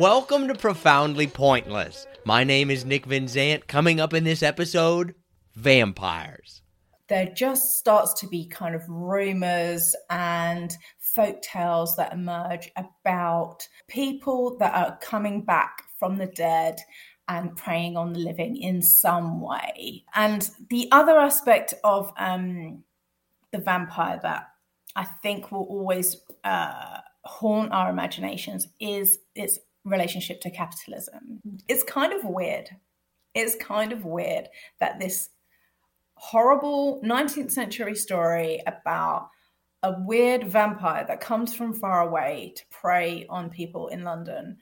Welcome to Profoundly Pointless. My name is Nick Vinzant. Coming up in this episode, vampires. There just starts to be kind of rumors and folk tales that emerge about people that are coming back from the dead and preying on the living in some way. And the other aspect of um, the vampire that I think will always uh, haunt our imaginations is its relationship to capitalism. Mm. It's kind of weird. It's kind of weird that this horrible 19th century story about a weird vampire that comes from far away to prey on people in London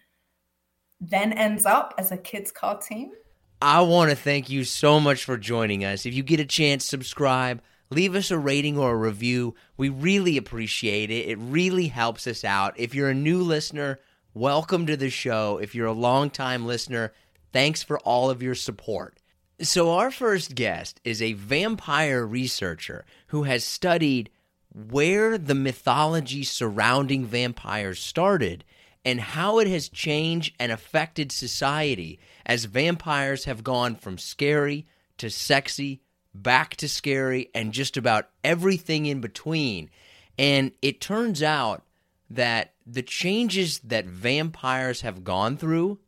then ends up as a kids' cartoon. I want to thank you so much for joining us. If you get a chance, subscribe, leave us a rating or a review. We really appreciate it. It really helps us out. If you're a new listener, welcome to the show. If you're a longtime listener, thanks for all of your support. So, our first guest is a vampire researcher who has studied where the mythology surrounding vampires started and how it has changed and affected society as vampires have gone from scary to sexy, back to scary, and just about everything in between. And it turns out that the changes that vampires have gone through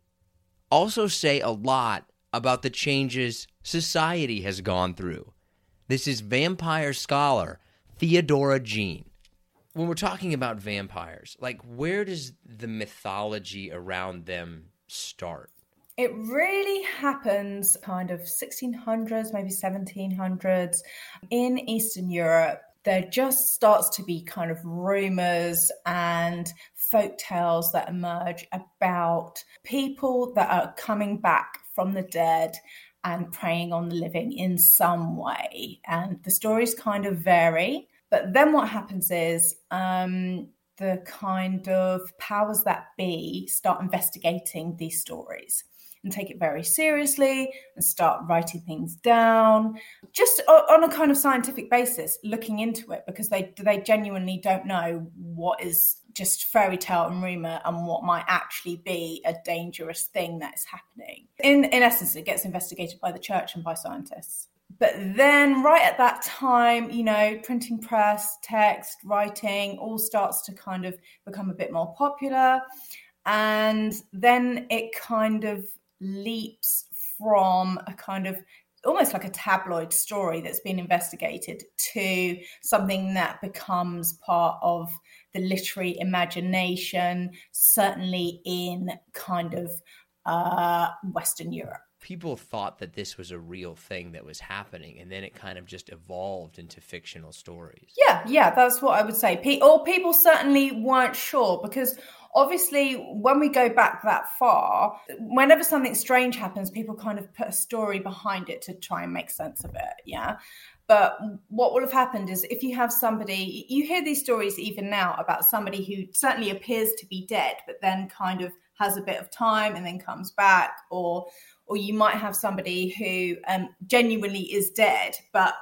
also say a lot about the changes society has gone through. This is vampire scholar Theodora Jean. When we're talking about vampires, like where does the mythology around them start? It really happens kind of 1600s, maybe 1700s in Eastern Europe there just starts to be kind of rumors and folk tales that emerge about people that are coming back from the dead and preying on the living in some way. And the stories kind of vary. But then what happens is um, the kind of powers that be start investigating these stories and take it very seriously and start writing things down. Just on a kind of scientific basis looking into it because they they genuinely don't know what is just fairy tale and rumor and what might actually be a dangerous thing that is happening. In in essence it gets investigated by the church and by scientists. But then right at that time you know printing press text writing all starts to kind of become a bit more popular. And then it kind of leaps from a kind of almost like a tabloid story that's been investigated to something that becomes part of the literary imagination, certainly in kind of uh, Western Europe. People thought that this was a real thing that was happening, and then it kind of just evolved into fictional stories. Yeah, yeah, that's what I would say. Pe- or people certainly weren't sure because obviously when we go back that far whenever something strange happens people kind of put a story behind it to try and make sense of it yeah? But what will have happened is if you have somebody you hear these stories even now about somebody who certainly appears to be dead but then kind of has a bit of time and then comes back or or you might have somebody who um, genuinely is dead but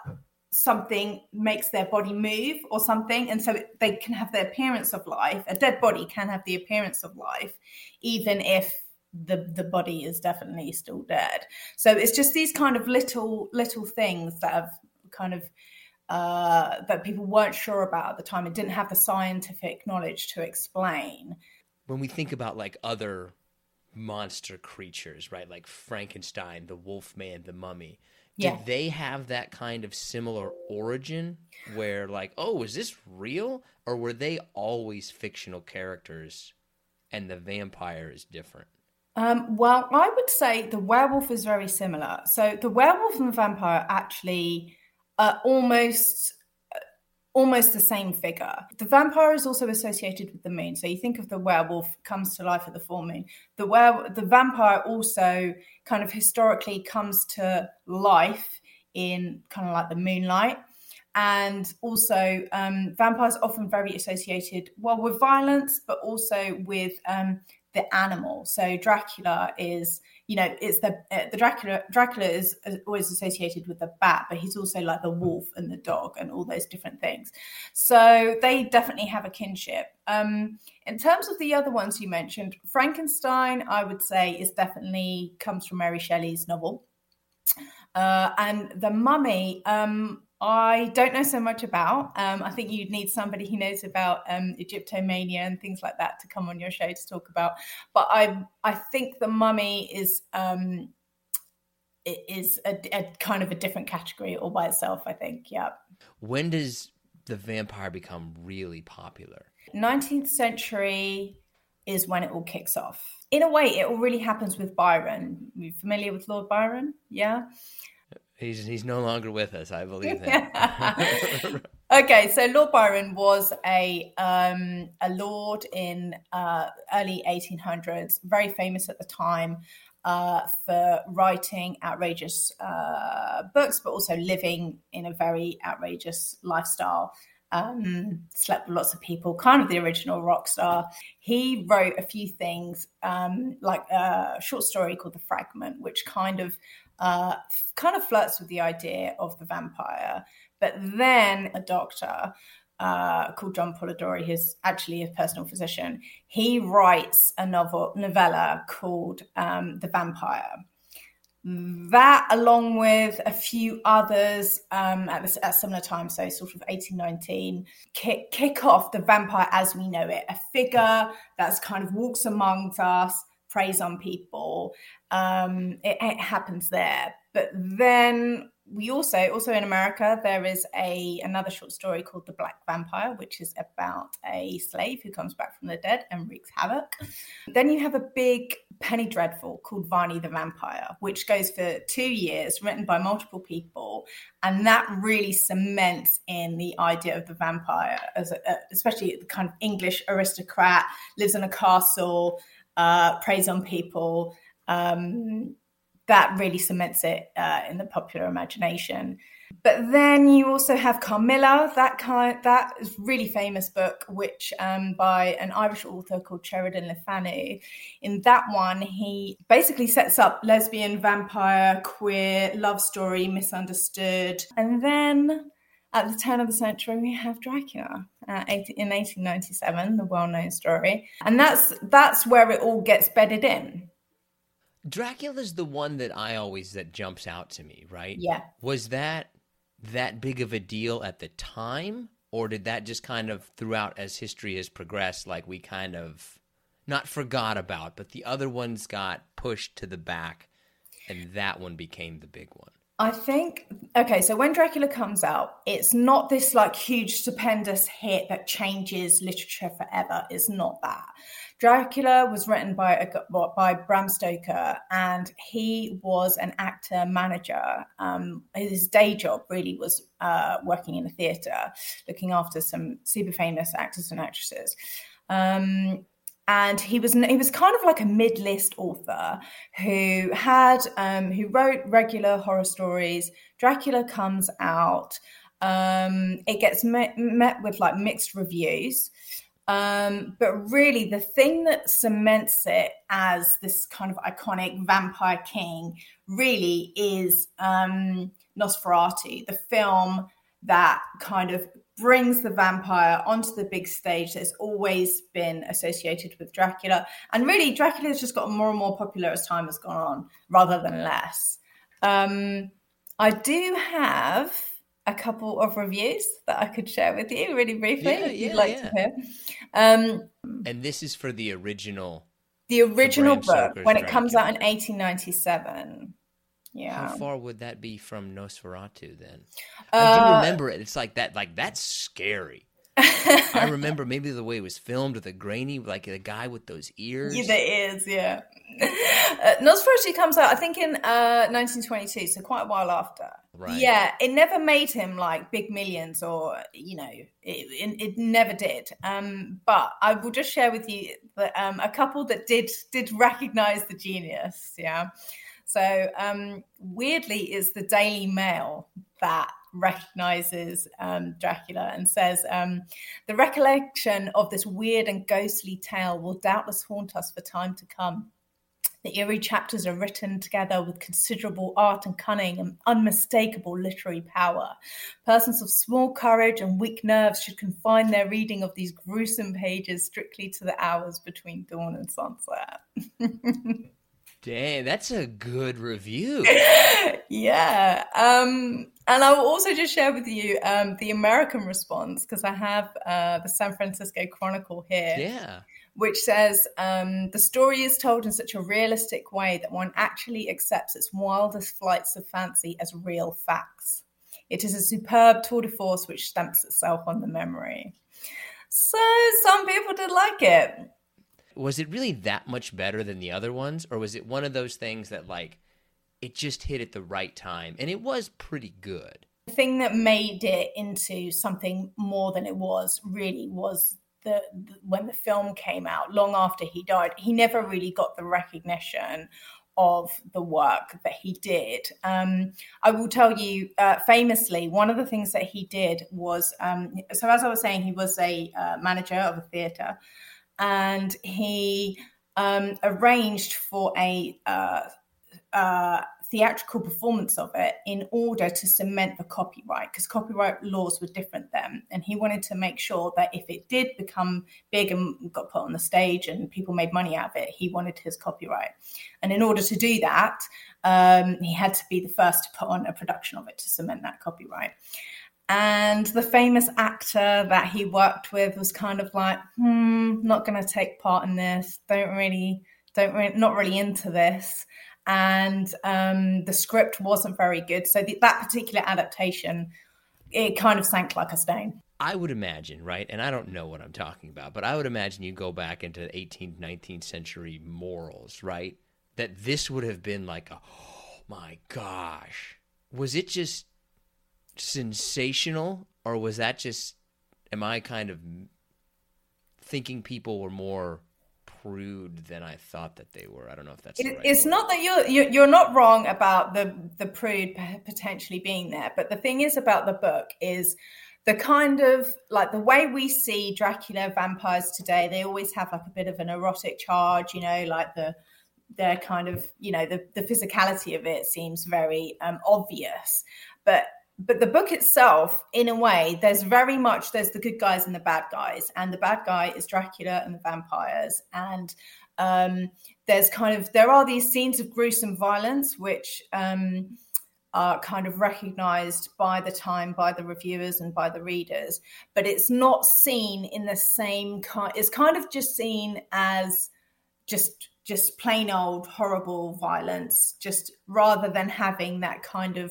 something makes their body move or something and so they can have the appearance of life. A dead body can have the appearance of life even if the the body is definitely still dead. So it's just these kind of little little things that have kind of uh, that people weren't sure about at the time and didn't have the scientific knowledge to explain. When we think about like other monster creatures right like frankenstein the wolf man the mummy yeah. did they have that kind of similar origin where like oh is this real or were they always fictional characters and the vampire is different Um, well, I would say the werewolf is very similar. So the werewolf and the vampire actually are almost almost the same figure. The vampire is also associated with the moon. So you think of the werewolf comes to life at the full moon. The were the vampire also kind of historically comes to life in kind of like the moonlight. And also, um, vampires often very associated well with violence, but also with um, the animal. So Dracula is, you know, it's the uh, the Dracula Dracula is always associated with the bat, but he's also like the wolf and the dog and all those different things. So they definitely have a kinship. Um, in terms of the other ones you mentioned, Frankenstein, I would say, is definitely comes from Mary Shelley's novel. Uh, and the mummy, um, I don't know so much about. Um, I think you'd need somebody who knows about um, Egyptomania and things like that to come on your show to talk about. But I, I think the mummy is um, is a, a kind of a different category all by itself. I think, yeah. When does the vampire become really popular? 19th century is when it all kicks off. In a way, it all really happens with Byron. Are you familiar with Lord Byron? Yeah. He's he's no longer with us. I believe okay, so Lord Byron was a um, a lord in uh, early 1800s, very famous at the time uh, for writing outrageous uh, books, but also living in a very outrageous lifestyle. Um, slept with lots of people, kind of the original rock star. He wrote a few things, um, like a short story called The Fragment, which kind of uh, kind of flirts with the idea of the vampire. But then a doctor uh, called John Polidori, who's actually a personal physician, he writes a novel novella called um, The Vampire. That, along with a few others um, at, this, at similar time, so sort of 1819, kick, kick off the vampire as we know it, a figure that's kind of walks amongst us, preys on people. Um, it, it happens there. But then we also also in America there is a another short story called The Black Vampire, which is about a slave who comes back from the dead and wreaks havoc. Then you have a big penny dreadful called Varney the Vampire, which goes for two years, written by multiple people, and that really cements in the idea of the vampire as a, especially the kind of English aristocrat lives in a castle uh, preys on people. Um, that really cements it uh, in the popular imagination. But then you also have Carmilla, that kind that is really famous book, which um, by an Irish author called Sheridan Le Fanu. In that one, he basically sets up lesbian, vampire, queer love story, misunderstood, and then at the turn of the century, we have Dracula uh, in 1897, the well-known story, and that's that's where it all gets bedded in. Dracula's the one that I always that jumps out to me, right? Yeah. Was that that big of a deal at the time, or did that just kind of throughout as history has progressed, like we kind of not forgot about, but the other ones got pushed to the back, and that one became the big one. I think okay, so when Dracula comes out, it's not this like huge stupendous hit that changes literature forever. It's not that. Dracula was written by a, by Bram Stoker, and he was an actor manager. Um, his day job really was uh, working in a theatre, looking after some super famous actors and actresses. Um, and he was he was kind of like a mid-list author who had um, who wrote regular horror stories. Dracula comes out. Um, it gets met, met with like mixed reviews. Um, but really, the thing that cements it as this kind of iconic vampire king really is um, Nosferatu, the film that kind of brings the vampire onto the big stage that's always been associated with Dracula. And really, Dracula has just gotten more and more popular as time has gone on rather than less. Um, I do have a couple of reviews that I could share with you really briefly yeah, if you'd yeah, like yeah. to hear. Um, And this is for the original. the original Bram book, Stoker's when it comes out in 1897. Yeah. How far would that be from Nosferatu then? I do Uh, remember it. It's like that. Like that's scary. I remember maybe the way it was filmed with a grainy, like the guy with those ears. Yeah, The ears, yeah, there is, yeah. Uh, Nosferatu comes out, I think, in uh, 1922, so quite a while after. Right. Yeah, it never made him like big millions, or you know, it, it, it never did. Um, but I will just share with you that um, a couple that did did recognize the genius. Yeah. So um, weirdly, it's the Daily Mail that recognizes um, Dracula and says, um, The recollection of this weird and ghostly tale will doubtless haunt us for time to come. The eerie chapters are written together with considerable art and cunning and unmistakable literary power. Persons of small courage and weak nerves should confine their reading of these gruesome pages strictly to the hours between dawn and sunset. Dang, that's a good review. yeah. Um, and I will also just share with you um, the American response because I have uh, the San Francisco Chronicle here. Yeah. Which says um, the story is told in such a realistic way that one actually accepts its wildest flights of fancy as real facts. It is a superb tour de force which stamps itself on the memory. So some people did like it was it really that much better than the other ones? Or was it one of those things that like it just hit at the right time? And it was pretty good. The thing that made it into something more than it was really was the, the when the film came out long after he died he never really got the recognition of the work that he did. Um, I will tell you uh, famously, one of the things that he did was um, so, as I was saying, he was a uh, manager of a theatre and he um, arranged for a uh, uh, theatrical performance of it in order to cement the copyright because copyright laws were different then. And he wanted to make sure that if it did become big and got put on the stage and people made money out of it he wanted his copyright. And in order to do that um, he had to be the first to put on a production of it to cement that copyright and the famous actor that he worked with was kind of like, hmm, not going to take part in this. Don't really, don't really, not really into this. And um, the script wasn't very good. So the, that particular adaptation, it kind of sank like a stone. I would imagine, right? And I don't know what I'm talking about, but I would imagine you go back into 18th, 19th century morals, right? That this would have been like, a, oh my gosh. Was it just sensational, or was that just? Am I kind of thinking people were more prude than I thought that they were? I don't know if that's. It, right it's word. not that you're, you're you're not wrong about the the prude potentially being there, but the thing is about the book is the kind of like the way we see Dracula vampires today, they always have like a bit of an erotic charge, you know, like the their kind of you know the the physicality of it seems very um, obvious, but but the book itself in a way there's very much there's the good guys and the bad guys and the bad guy is dracula and the vampires and um, there's kind of there are these scenes of gruesome violence which um, are kind of recognized by the time by the reviewers and by the readers but it's not seen in the same kind it's kind of just seen as just just plain old horrible violence just rather than having that kind of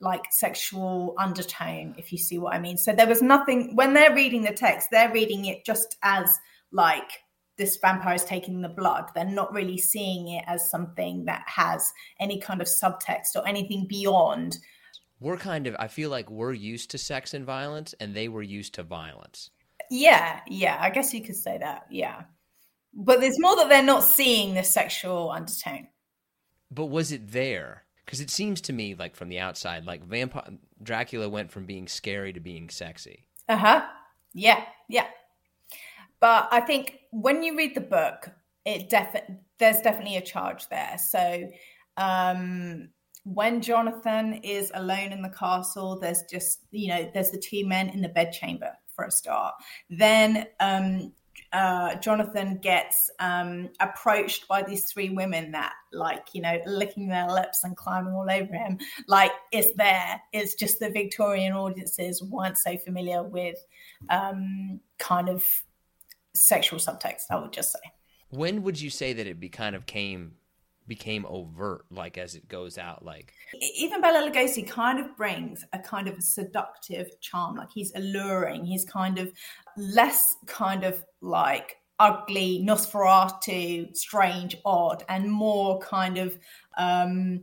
like sexual undertone, if you see what I mean. So there was nothing when they're reading the text, they're reading it just as like this vampire is taking the blood. They're not really seeing it as something that has any kind of subtext or anything beyond. We're kind of, I feel like we're used to sex and violence, and they were used to violence. Yeah, yeah, I guess you could say that. Yeah. But there's more that they're not seeing the sexual undertone. But was it there? Because it seems to me like from the outside like vampire dracula went from being scary to being sexy. Uh-huh. Yeah yeah. But i think when you read the book it definitely there's definitely a charge there. So um when jonathan is alone in the castle there's just you know there's the two men in the bedchamber for a start. Then um uh, Jonathan gets um, approached by these three women that, like, you know, licking their lips and climbing all over him. Like, it's there. It's just the Victorian audiences weren't so familiar with um, kind of sexual subtext, I would just say. When would you say that it be kind of came became overt like as it goes out like even Bela Lugosi kind of brings a kind of seductive charm like he's alluring he's kind of less kind of like ugly Nosferatu strange odd and more kind of um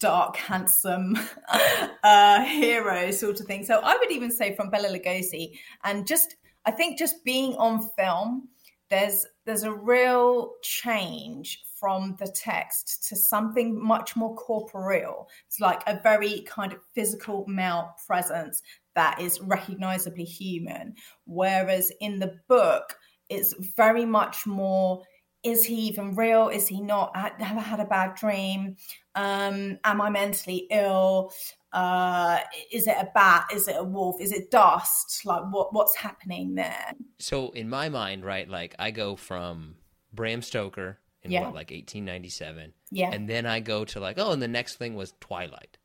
dark handsome uh hero sort of thing. So I would even say from Bela Lugosi. And just I think just being on film there's there's a real change from the text to something much more corporeal. It's like a very kind of physical male presence that is recognizably human. Whereas in the book, it's very much more is he even real? Is he not? Have I had a bad dream? Um, am I mentally ill? Uh, is it a bat? Is it a wolf? Is it dust? Like what what's happening there? So in my mind, right, like I go from Bram Stoker in yeah. what, like 1897. Yeah. And then I go to like, oh, and the next thing was Twilight.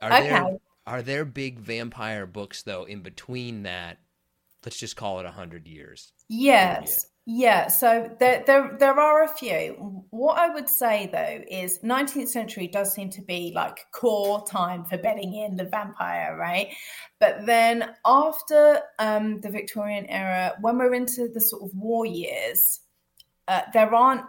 Are okay. there are there big vampire books though in between that? Let's just call it a hundred years. Yes. Yeah, so there, there there are a few. What I would say though is 19th century does seem to be like core time for bedding in the vampire, right? But then after um, the Victorian era, when we're into the sort of war years, uh, there aren't.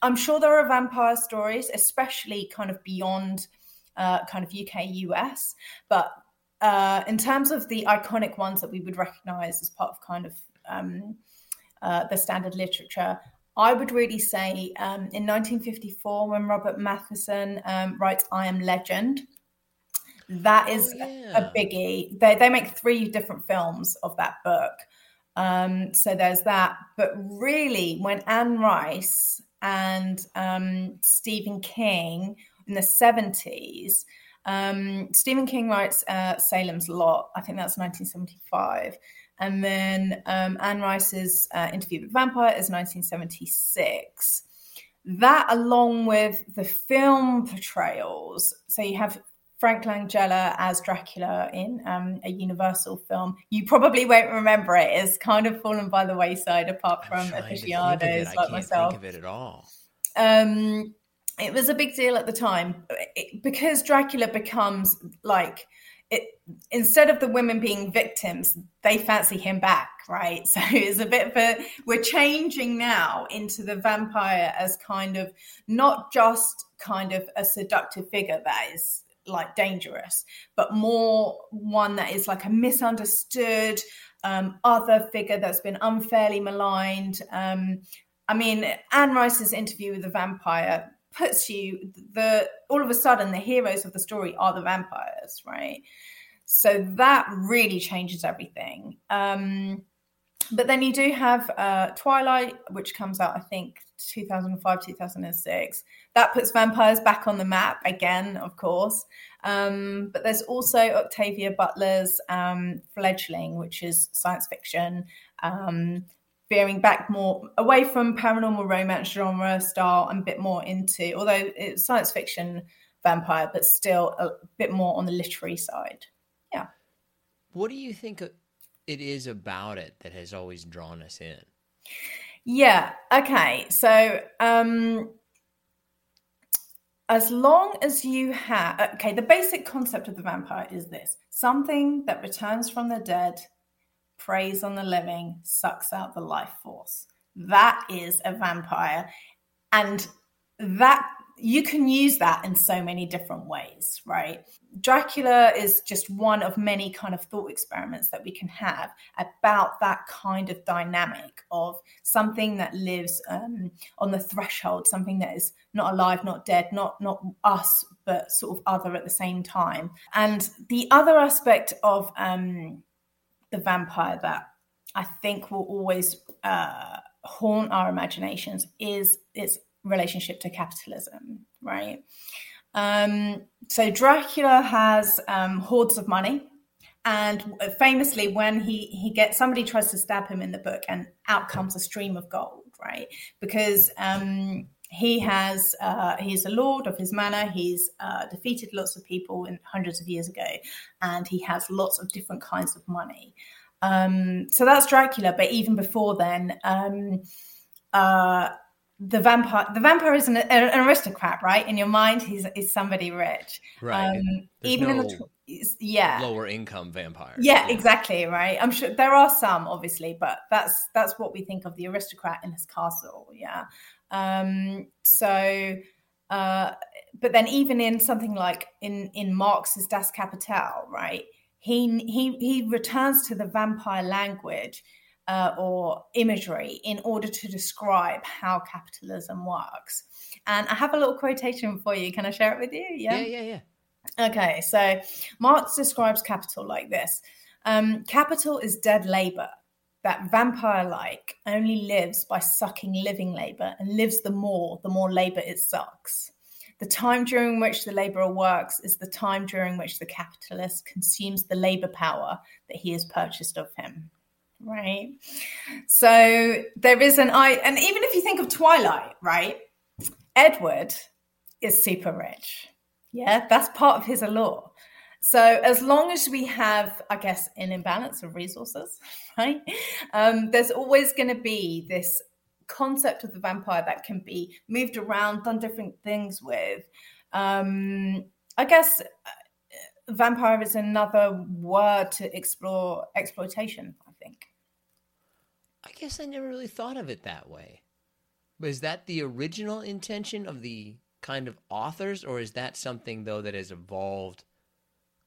I'm sure there are vampire stories, especially kind of beyond uh, kind of UK US, but uh, in terms of the iconic ones that we would recognise as part of kind of um, uh, the standard literature, I would really say um, in 1954 when Robert Matheson um, writes "I Am Legend." That is oh, yeah. a biggie. They they make three different films of that book. Um, so there's that. But really, when Anne Rice and um, Stephen King in the 70s, um, Stephen King writes uh, Salem's Lot. I think that's 1975. And then um, Anne Rice's uh, Interview with Vampire is 1976. That, along with the film portrayals, so you have Frank Langella as Dracula in um, a Universal film. You probably won't remember it. It's kind of fallen by the wayside, apart from aficionados like myself. Think of it at all. Um, it was a big deal at the time it, because Dracula becomes like it. Instead of the women being victims, they fancy him back, right? So it's a bit of a. We're changing now into the vampire as kind of not just kind of a seductive figure that is like dangerous, but more one that is like a misunderstood um, other figure that's been unfairly maligned. Um, I mean, Anne Rice's interview with the vampire puts you the all of a sudden the heroes of the story are the vampires, right? So that really changes everything. Um, but then you do have uh, Twilight, which comes out, I think, 2005, 2006. That puts vampires back on the map again, of course. Um, but there's also Octavia Butler's um, Fledgling, which is science fiction, um, veering back more away from paranormal romance genre style and a bit more into, although it's science fiction vampire, but still a bit more on the literary side. Yeah. What do you think it is about it that has always drawn us in? Yeah. Okay. So, um, as long as you have, okay, the basic concept of the vampire is this something that returns from the dead, preys on the living, sucks out the life force. That is a vampire. And that you can use that in so many different ways, right? Dracula is just one of many kind of thought experiments that we can have about that kind of dynamic of something that lives um, on the threshold, something that is not alive, not dead, not not us, but sort of other at the same time. And the other aspect of um, the vampire that I think will always uh, haunt our imaginations is its relationship to capitalism, right? Um, so Dracula has um, hoards of money, and famously, when he he gets somebody tries to stab him in the book, and out comes a stream of gold, right? Because um, he has uh, he's a lord of his manor. He's uh, defeated lots of people in hundreds of years ago, and he has lots of different kinds of money. Um, so that's Dracula. But even before then, um, uh, the vampire the vampire is an, an, aristocrat right? In your mind he's is somebody rich. Right. Um, even no in the yeah. lower income vampire. Yeah, yeah, exactly right? I'm sure there are some obviously but that's that's what we think of the aristocrat in his castle yeah um so uh but then even in something like in in marx's das kapital right he he he returns to the vampire language uh, or imagery in order to describe how capitalism works. And I have a little quotation for you. Can I share it with you? Yeah, yeah, yeah. yeah. Okay, so Marx describes capital like this um, Capital is dead labor that vampire like only lives by sucking living labor and lives the more the more labor it sucks. The time during which the laborer works is the time during which the capitalist consumes the labor power that he has purchased of him. Right. So there is an I, and even if you think of Twilight, right? Edward is super rich. Yeah, that's part of his allure. So as long as we have, I guess, an imbalance of resources, right? Um, there's always going to be this concept of the vampire that can be moved around, done different things with. Um, I guess uh, vampire is another word to explore exploitation. I think. I guess I never really thought of it that way. But is that the original intention of the kind of authors, or is that something though that has evolved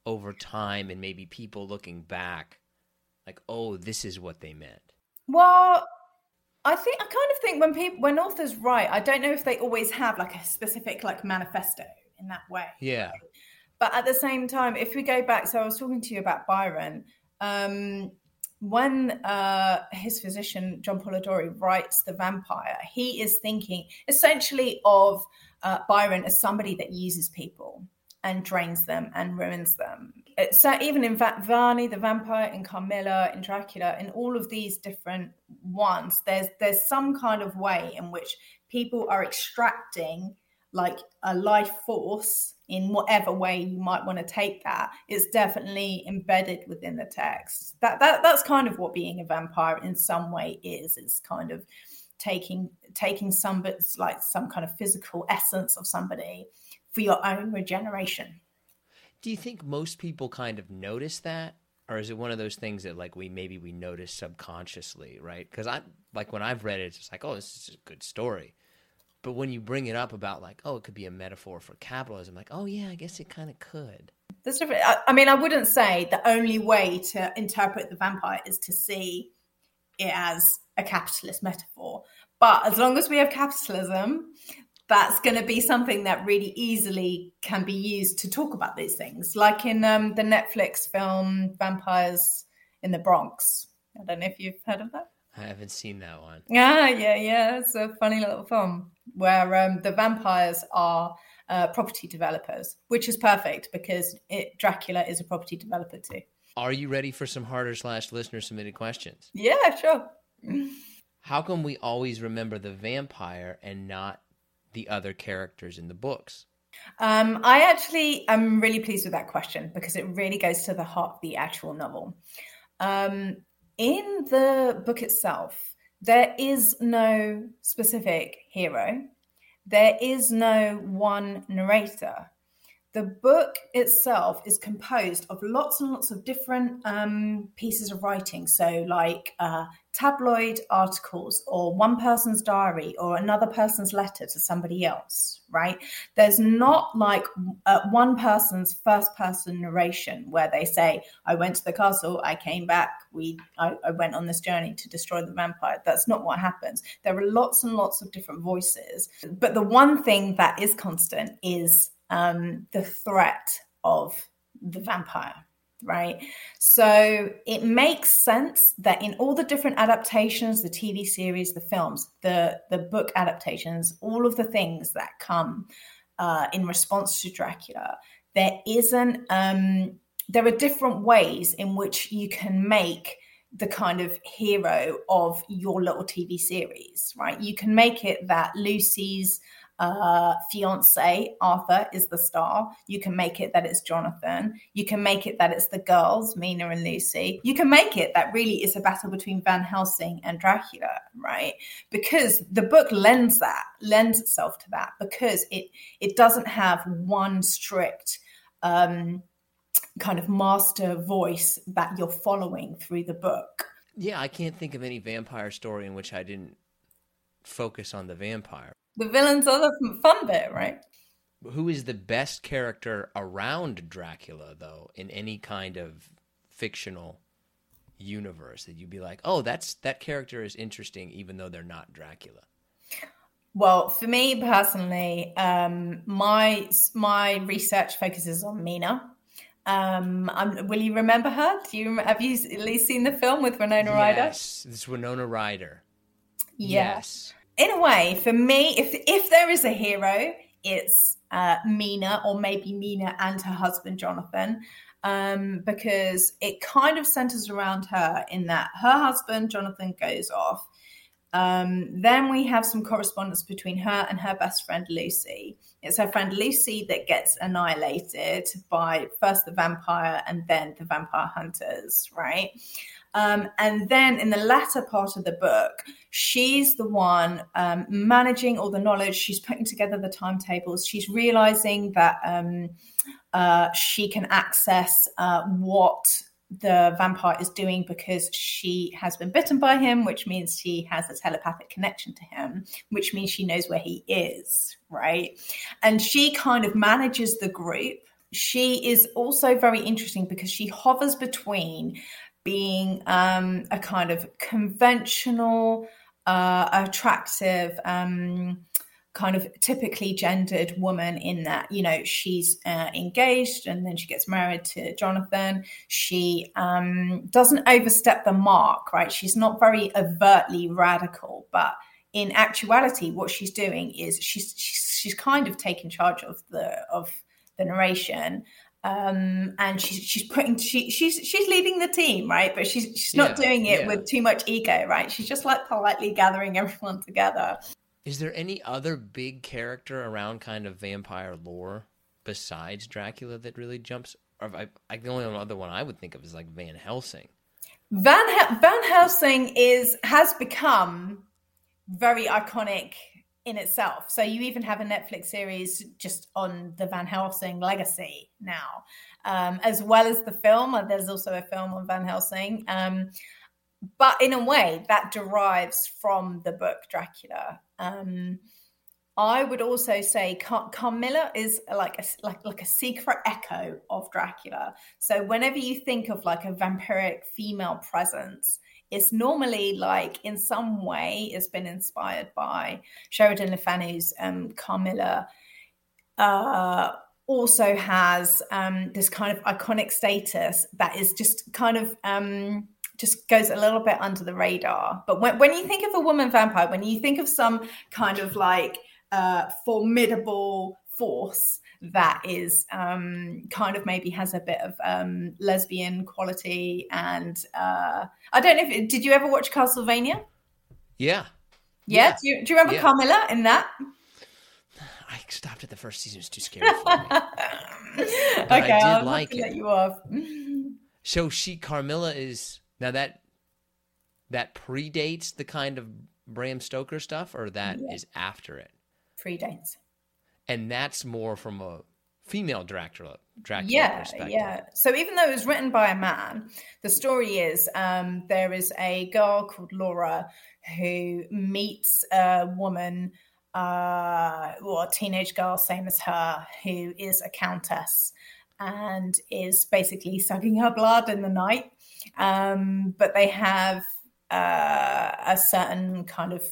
over time and maybe people looking back, like, oh, this is what they meant? Well, I think I kind of think when people when authors write, I don't know if they always have like a specific like manifesto in that way. Yeah. But at the same time, if we go back, so I was talking to you about Byron. Um, when uh, his physician John Polidori writes The Vampire, he is thinking essentially of uh, Byron as somebody that uses people and drains them and ruins them. So even in Varney, the vampire, in Carmilla, in Dracula, in all of these different ones, there's there's some kind of way in which people are extracting like a life force in whatever way you might want to take that. It's definitely embedded within the text that, that that's kind of what being a vampire in some way is it's kind of taking taking some bits like some kind of physical essence of somebody for your own regeneration do you think most people kind of notice that or is it one of those things that like we maybe we notice subconsciously right because i like when i've read it it's just like oh this is a good story but when you bring it up about like, oh, it could be a metaphor for capitalism, like, oh yeah, I guess it kind of could. That's different. I, I mean, I wouldn't say the only way to interpret the vampire is to see it as a capitalist metaphor. But as long as we have capitalism, that's going to be something that really easily can be used to talk about these things. Like in um, the Netflix film Vampires in the Bronx. I don't know if you've heard of that. I haven't seen that one. Yeah, yeah, yeah. It's a funny little film where um, the vampires are uh, property developers, which is perfect because it, Dracula is a property developer too. Are you ready for some harder slash listener submitted questions? Yeah, sure. How come we always remember the vampire and not the other characters in the books? Um, I actually am really pleased with that question because it really goes to the heart of the actual novel. Um, in the book itself, there is no specific hero. There is no one narrator the book itself is composed of lots and lots of different um, pieces of writing. So, like uh, tabloid articles, or one person's diary, or another person's letter to somebody else, right? There's not like uh, one person's first person narration where they say, I went to the castle, I came back, we, I, I went on this journey to destroy the vampire. That's not what happens. There are lots and lots of different voices. But the one thing that is constant is um, the threat of the vampire right? So it makes sense that in all the different adaptations, the TV series, the films, the the book adaptations, all of the things that come uh, in response to Dracula, there isn't. Um, there are different ways in which you can make the kind of hero of your little TV series, right? You can make it that Lucy's uh, fiance Arthur is the star. You can make it that it's Jonathan. You can make it that it's the girls, Mina and Lucy. You can make it that really it's a battle between Van Helsing and Dracula, right? Because the book lends that, lends itself to that, because it it doesn't have one strict um, kind of master voice that you're following through the book. Yeah, I can't think of any vampire story in which I didn't focus on the vampire. The villains are the fun bit, right? Who is the best character around Dracula, though, in any kind of fictional universe that you'd be like, oh, that's that character is interesting, even though they're not Dracula? Well, for me personally, um, my my research focuses on Mina. Um, will you remember her? Do you have you at least seen the film with Winona Ryder? Yes, this Winona Ryder. Yeah. Yes in a way, for me, if if there is a hero, it's uh, Mina, or maybe Mina and her husband Jonathan, um, because it kind of centers around her in that her husband Jonathan goes off. Um, then we have some correspondence between her and her best friend Lucy. It's her friend Lucy that gets annihilated by first the vampire and then the vampire hunters, right? Um, and then in the latter part of the book, she's the one um, managing all the knowledge. She's putting together the timetables. She's realizing that um, uh, she can access uh, what the vampire is doing because she has been bitten by him, which means she has a telepathic connection to him, which means she knows where he is, right? And she kind of manages the group. She is also very interesting because she hovers between being um, a kind of conventional, uh, attractive, um, kind of typically gendered woman in that you know she's uh, engaged and then she gets married to jonathan. She um, doesn't overstep the mark right? She's not very overtly radical but in actuality what she's doing is she's she's, she's kind of taking charge of the of the narration um, and she's she's putting she, she's she's leading the team, right? But she's she's not yeah, doing it yeah. with too much ego, right? She's just like politely gathering everyone together. Is there any other big character around kind of vampire lore besides Dracula that really jumps? Or I, I the only other one I would think of is like Van Helsing. Van Van Helsing is has become very iconic in itself. So you even have a Netflix series just on the Van Helsing legacy now, um, as well as the film. Uh, there's also a film on Van Helsing. Um, but in a way, that derives from the book Dracula. Um, I would also say Car- Carmilla is like a like like a secret echo of Dracula. So whenever you think of like a vampiric female presence, it's normally like in some way it's been inspired by Sheridan Le Fanu's um, Carmilla. Uh, also has um, this kind of iconic status that is just kind of um, just goes a little bit under the radar. But when, when you think of a woman vampire, when you think of some kind of like uh, formidable force, that is um, kind of maybe has a bit of um, lesbian quality. And uh, I don't know if did you ever watch Castlevania? Yeah. Yeah. yeah. Do, you, do you remember yeah. Carmilla in that? I stopped at the first season. It was too scary for me. okay, I did I'll like it. Let you off. so she Carmilla is now that that predates the kind of Bram Stoker stuff, or that yeah. is after it. Predates and that's more from a female Dracula Dracula yeah, perspective. Yeah. So even though it was written by a man, the story is um, there is a girl called Laura who meets a woman, uh, or a teenage girl, same as her, who is a countess and is basically sucking her blood in the night. Um, but they have uh, a certain kind of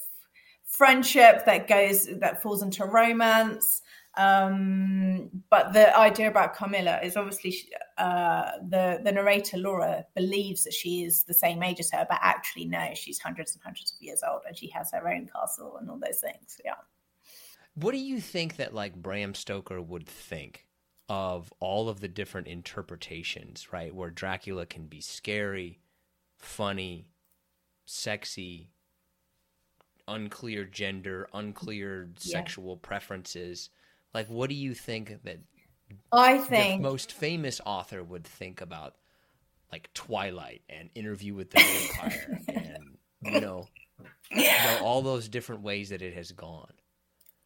friendship that goes that falls into romance um, but the idea about Carmilla is obviously uh, the the narrator Laura believes that she is the same age as her, but actually no, she's hundreds and hundreds of years old, and she has her own castle and all those things. Yeah. What do you think that like Bram Stoker would think of all of the different interpretations, right? Where Dracula can be scary, funny, sexy, unclear gender, unclear yeah. sexual preferences. Like, what do you think that I think the most famous author would think about, like Twilight and Interview with the Vampire, and you know, you know, all those different ways that it has gone.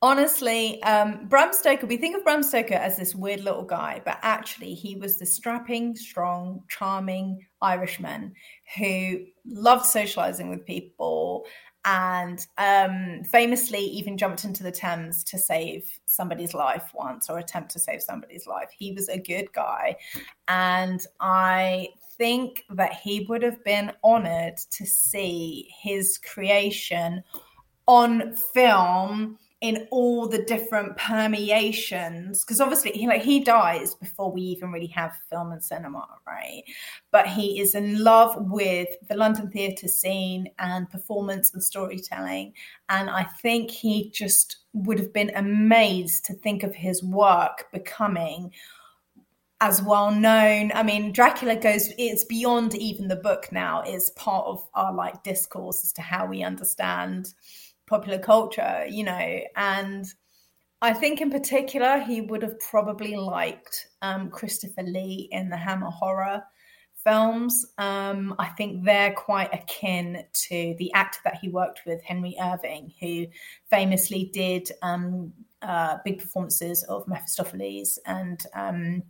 Honestly, um, Bram Stoker, we think of Bram Stoker as this weird little guy, but actually, he was the strapping, strong, charming Irishman who loved socializing with people and um, famously even jumped into the Thames to save somebody's life once or attempt to save somebody's life. He was a good guy. And I think that he would have been honored to see his creation on film in all the different permeations because obviously he like he dies before we even really have film and cinema right? But he is in love with the london theatre scene and performance and storytelling. And i think he just would have been amazed to think of his work becoming as well known. I mean, Dracula goes, it's beyond even the book now, it's part of our like discourse as to how we understand popular culture, you know, and I think in particular he would have probably liked um, Christopher Lee in the Hammer horror films. Um, I think they're quite akin to the actor that he worked with, Henry Irving, who famously did um, uh, big performances of Mephistopheles and um,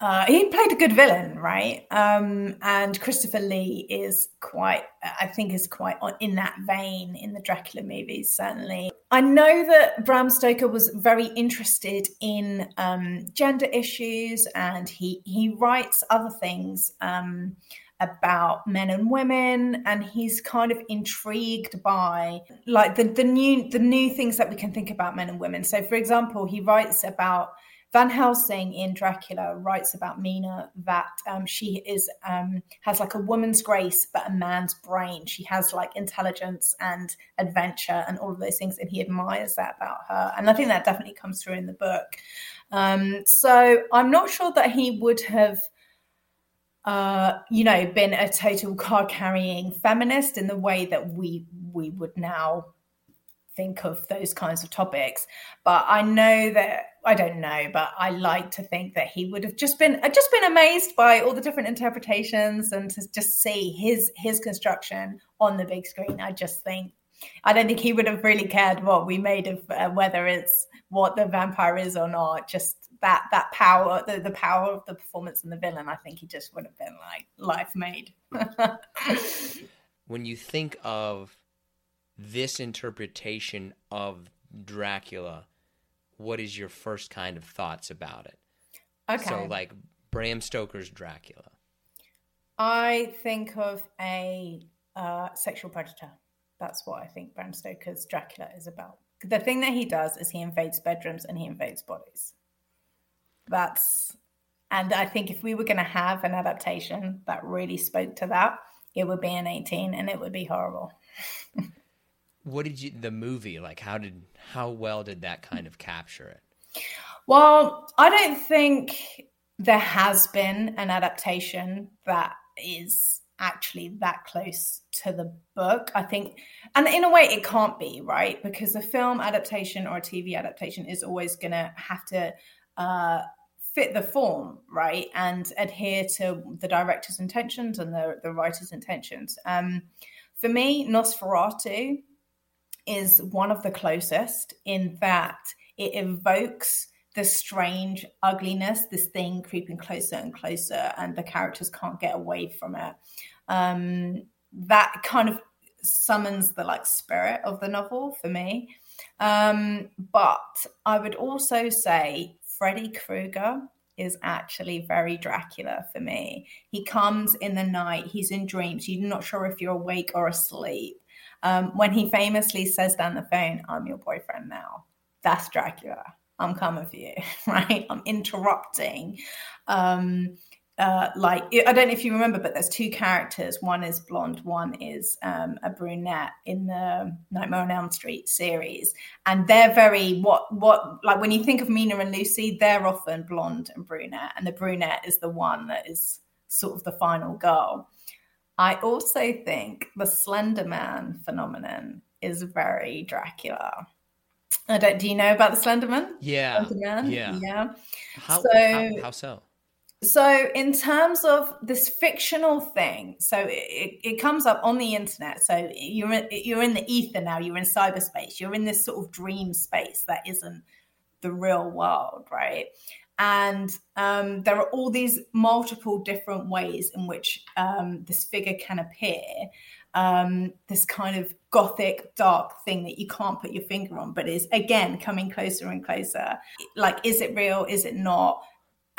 uh, he played a good villain, right? Um, and Christopher Lee is quite, I think, is quite in that vein in the Dracula movies, certainly. I know that Bram Stoker was very interested in um, gender issues, and he he writes other things. Um, about men and women and he's kind of intrigued by like the, the new the new things that we can think about men and women so for example he writes about Van Helsing in Dracula writes about Mina that um, she is um, has like a woman's grace but a man's brain. She has like intelligence and adventure and all of those things, and he admires that about her. And I think that definitely comes through in the book. Um, so I'm not sure that he would have. Uh, you know, been a total card carrying feminist in the way that we we would now think of those kinds of topics. But I know that I don't know, but I like to think that he would have just been just been amazed by all the different interpretations and to just see his his construction on the big screen. I just think I don't think he would have really cared what we made of uh, whether it's what the vampire is or not. Just that that power, the, the power of the performance and the villain. I think he just would have been like life made. when you think of this interpretation of Dracula, what is your first kind of thoughts about it? Okay. So, like Bram Stoker's Dracula. I think of a uh, sexual predator. That's what I think Bram Stoker's Dracula is about. The thing that he does is he invades bedrooms and he invades bodies. That's, and I think if we were going to have an adaptation that really spoke to that, it would be an 18 and it would be horrible. what did you the movie like how did how well did that kind of capture it? Well i don't think there has been an adaptation that is actually that close to the book. I think and in a way it can't be right? Because a film adaptation or a tv adaptation is always going to have to uh, fit the form right? And adhere to the director's intentions and the, the writer's intentions. Um, for me nosferatu is one of the closest in that it evokes the strange ugliness, this thing creeping closer and closer, and the characters can't get away from it. Um, that kind of summons the like spirit of the novel for me. Um, but I would also say Freddy Krueger is actually very Dracula for me. He comes in the night, he's in dreams, you're not sure if you're awake or asleep. Um, when he famously says down the phone, I'm your boyfriend now. That's Dracula. I'm coming for you, right? I'm interrupting. Um, uh, like I don't know if you remember, but there's two characters. One is blonde, one is um, a brunette in the Nightmare on Elm Street series, and they're very what what like when you think of Mina and Lucy, they're often blonde and brunette, and the brunette is the one that is sort of the final girl. I also think the Slender Man phenomenon is very Dracula. I don't. Do you know about the Slenderman? Yeah. Yeah. Yeah. How, So- how, how so? So, in terms of this fictional thing, so it, it comes up on the internet. So you're in, you're in the ether now. You're in cyberspace. You're in this sort of dream space that isn't the real world, right? And um, there are all these multiple different ways in which um, this figure can appear. Um, this kind of gothic, dark thing that you can't put your finger on, but is again coming closer and closer. Like, is it real? Is it not?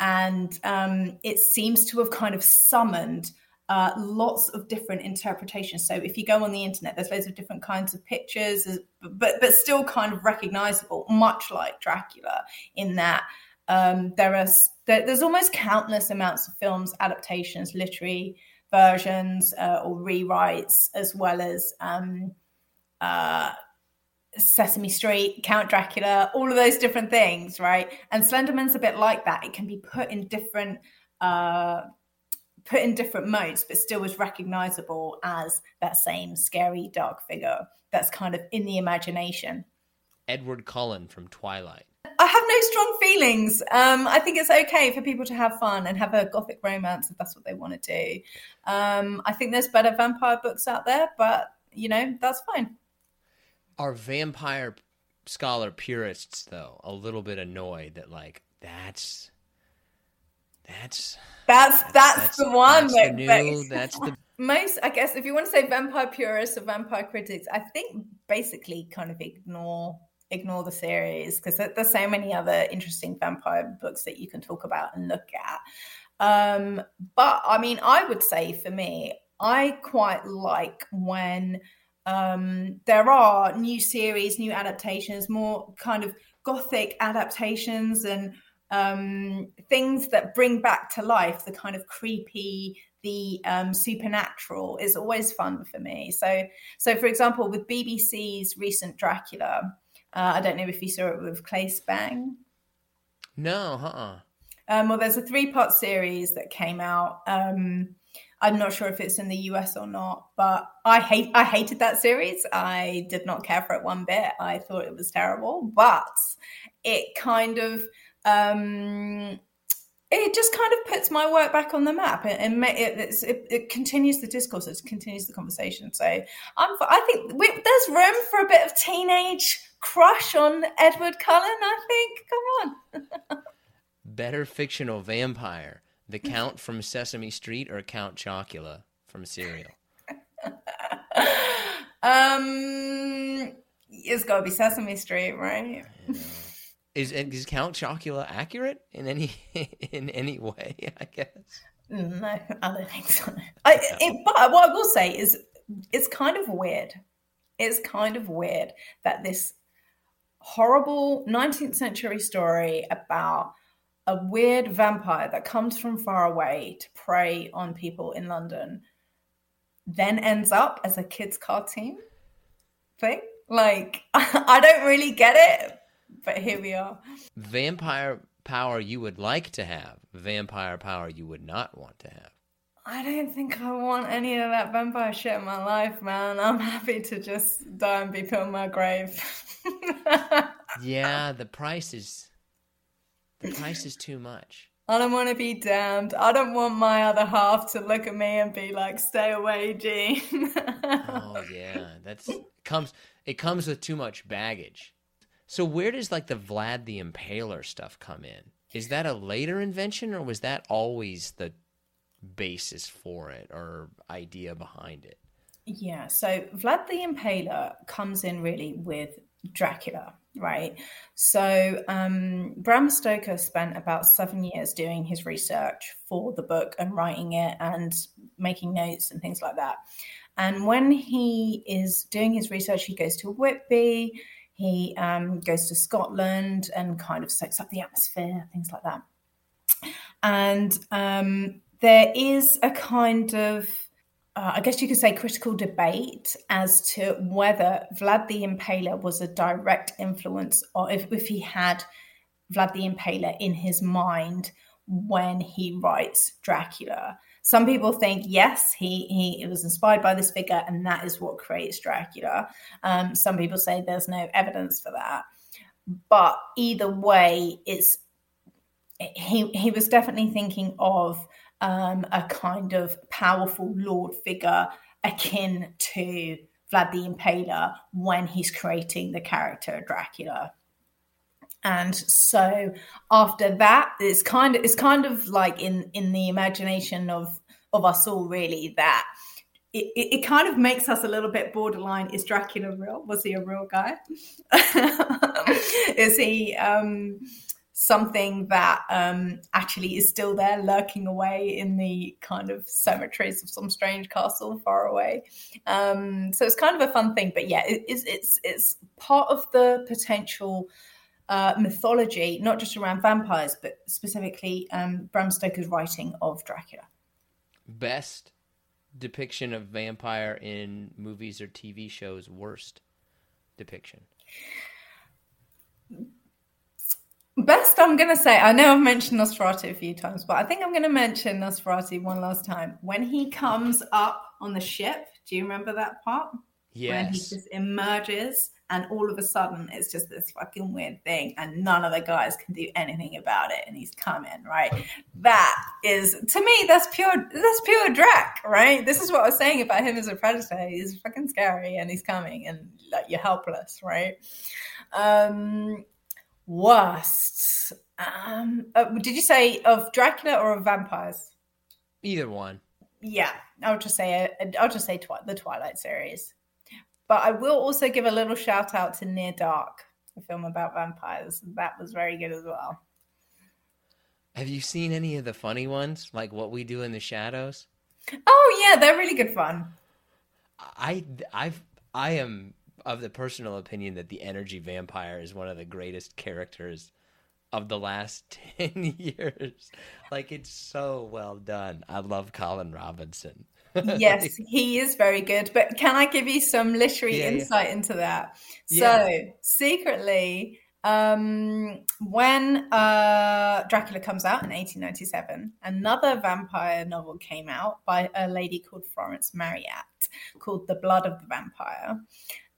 and um, it seems to have kind of summoned uh, lots of different interpretations. So if you go on the internet, there's loads of different kinds of pictures, but but still kind of recognizable, much like Dracula, in that um, there are there, there's almost countless amounts of films, adaptations, literary versions, uh, or rewrites, as well as um, uh, Sesame Street, Count Dracula, all of those different things, right? And Slenderman's a bit like that. It can be put in different uh put in different modes, but still is recognizable as that same scary dark figure that's kind of in the imagination. Edward Cullen from Twilight. I have no strong feelings. Um, I think it's okay for people to have fun and have a gothic romance if that's what they want to do. Um, I think there's better vampire books out there, but you know, that's fine. Are vampire scholar purists though a little bit annoyed that like that's that's That's that's, the one that's that, the new, that's the most i guess if you want to say vampire purists or vampire critics i think basically kind of ignore ignore the series because there's so many other interesting vampire books that you can talk about and look at um but i mean i would say for me i quite like when um there are new series new adaptations more kind of gothic adaptations and um things that bring back to life the kind of creepy the um, supernatural is always fun for me. So, so for example, with BBC's recent Dracula, uh, I don't know if you saw it with Claes Bang. no uh-uh Um, well, there's a three-part series that came out. Um, I'm not sure if it's in the US or not, but I hate I hated that series. I did not care for it one bit. I thought it was terrible, but it kind of um it just kind of puts my work back on the map and, ma- it, it, it continues the discourse it continues the conversation so I'm, i think we, there's room for a bit of teenage crush on edward cullen i think. Come on. Better fictional vampire. The count from sesame street or count chocula from cereal? Um it's got to be sesame street right? Is is count chocula accurate in any in any way i guess? No i don't think so. I, it, but what i will say is it's kind of weird. It's kind of weird that this horrible 19th century story about a weird vampire that comes from far away to prey on people in London then ends up as a kids cartoon thing. Like I don't really get it but here we are. Vampire power you would like to have vampire power you would not want to have I don't think I want any of that vampire shit in my life, man. I'm happy to just die and be put in my grave. yeah the price is the price is too much I don't want to be damned. I don't want my other half to look at me and be like, "Stay away, Gene." oh yeah that's comes it comes with too much baggage so where does like the vlad the impaler stuff come in is that a later invention or was that always the basis for it or idea behind it Yeah, so Vlad the Impaler comes in really with Dracula, right? So um, Bram Stoker spent about seven years doing his research for the book and writing it and making notes and things like that. And when he is doing his research, he goes to Whitby, he um, goes to Scotland and kind of soaks up the atmosphere, things like that. And um, there is a kind of uh, I guess you could say critical debate as to whether Vlad the Impaler was a direct influence or if, if he had Vlad the Impaler in his mind when he writes Dracula. Some people think yes, he he was inspired by this figure, and that is what creates Dracula. Um, some people say there's no evidence for that, but either way, it's he he was definitely thinking of um, a kind of powerful lord figure akin to Vlad the Impaler when he's creating the character Dracula. And so after that, it's kind of it's kind of like in in the imagination of of us all really that it, it, it, kind of makes us a little bit borderline. Is Dracula real? Was he a real guy? is he um, something that um, actually is still there, lurking away in the kind of cemeteries of some strange castle far away. Um, so it's kind of a fun thing, but yeah, it, it's it's it's part of the potential. Uh, mythology, not just around vampires, but specifically um, Bram Stoker's writing of Dracula. Best depiction of vampire in movies or TV shows, worst depiction? Best, I'm going to say, I know I've mentioned Nosferatu a few times, but I think I'm going to mention Nosferatu one last time. When he comes up on the ship, do you remember that part? Yes. When he just emerges and all of a sudden it's just this fucking weird thing and none of the guys can do anything about it and he's coming, right? That is, to me, that's pure, that's pure Drac, right? This is what I was saying about him as a predator. He's fucking scary and he's coming and like you're helpless, right? Um, Worst. Um, uh, did you say of Dracula or of vampires? Either one. Yeah, I'll just say uh, I'll just say twi- the Twilight series. But I will also give a little shout out to Near Dark, a film about vampires. That was very good as well. Have you seen any of the funny ones, like What We Do in the Shadows? Oh yeah, they're really good fun. I I've I am of the personal opinion that the energy vampire is one of the greatest characters of the last 10 years. Like it's so well done. I love Colin Robinson. yes, he is very good. But can I give you some literary yeah, insight yeah. into that? Yeah. So, secretly, um, when uh, Dracula comes out in 1897, another vampire novel came out by a lady called Florence Marryat called The Blood of the Vampire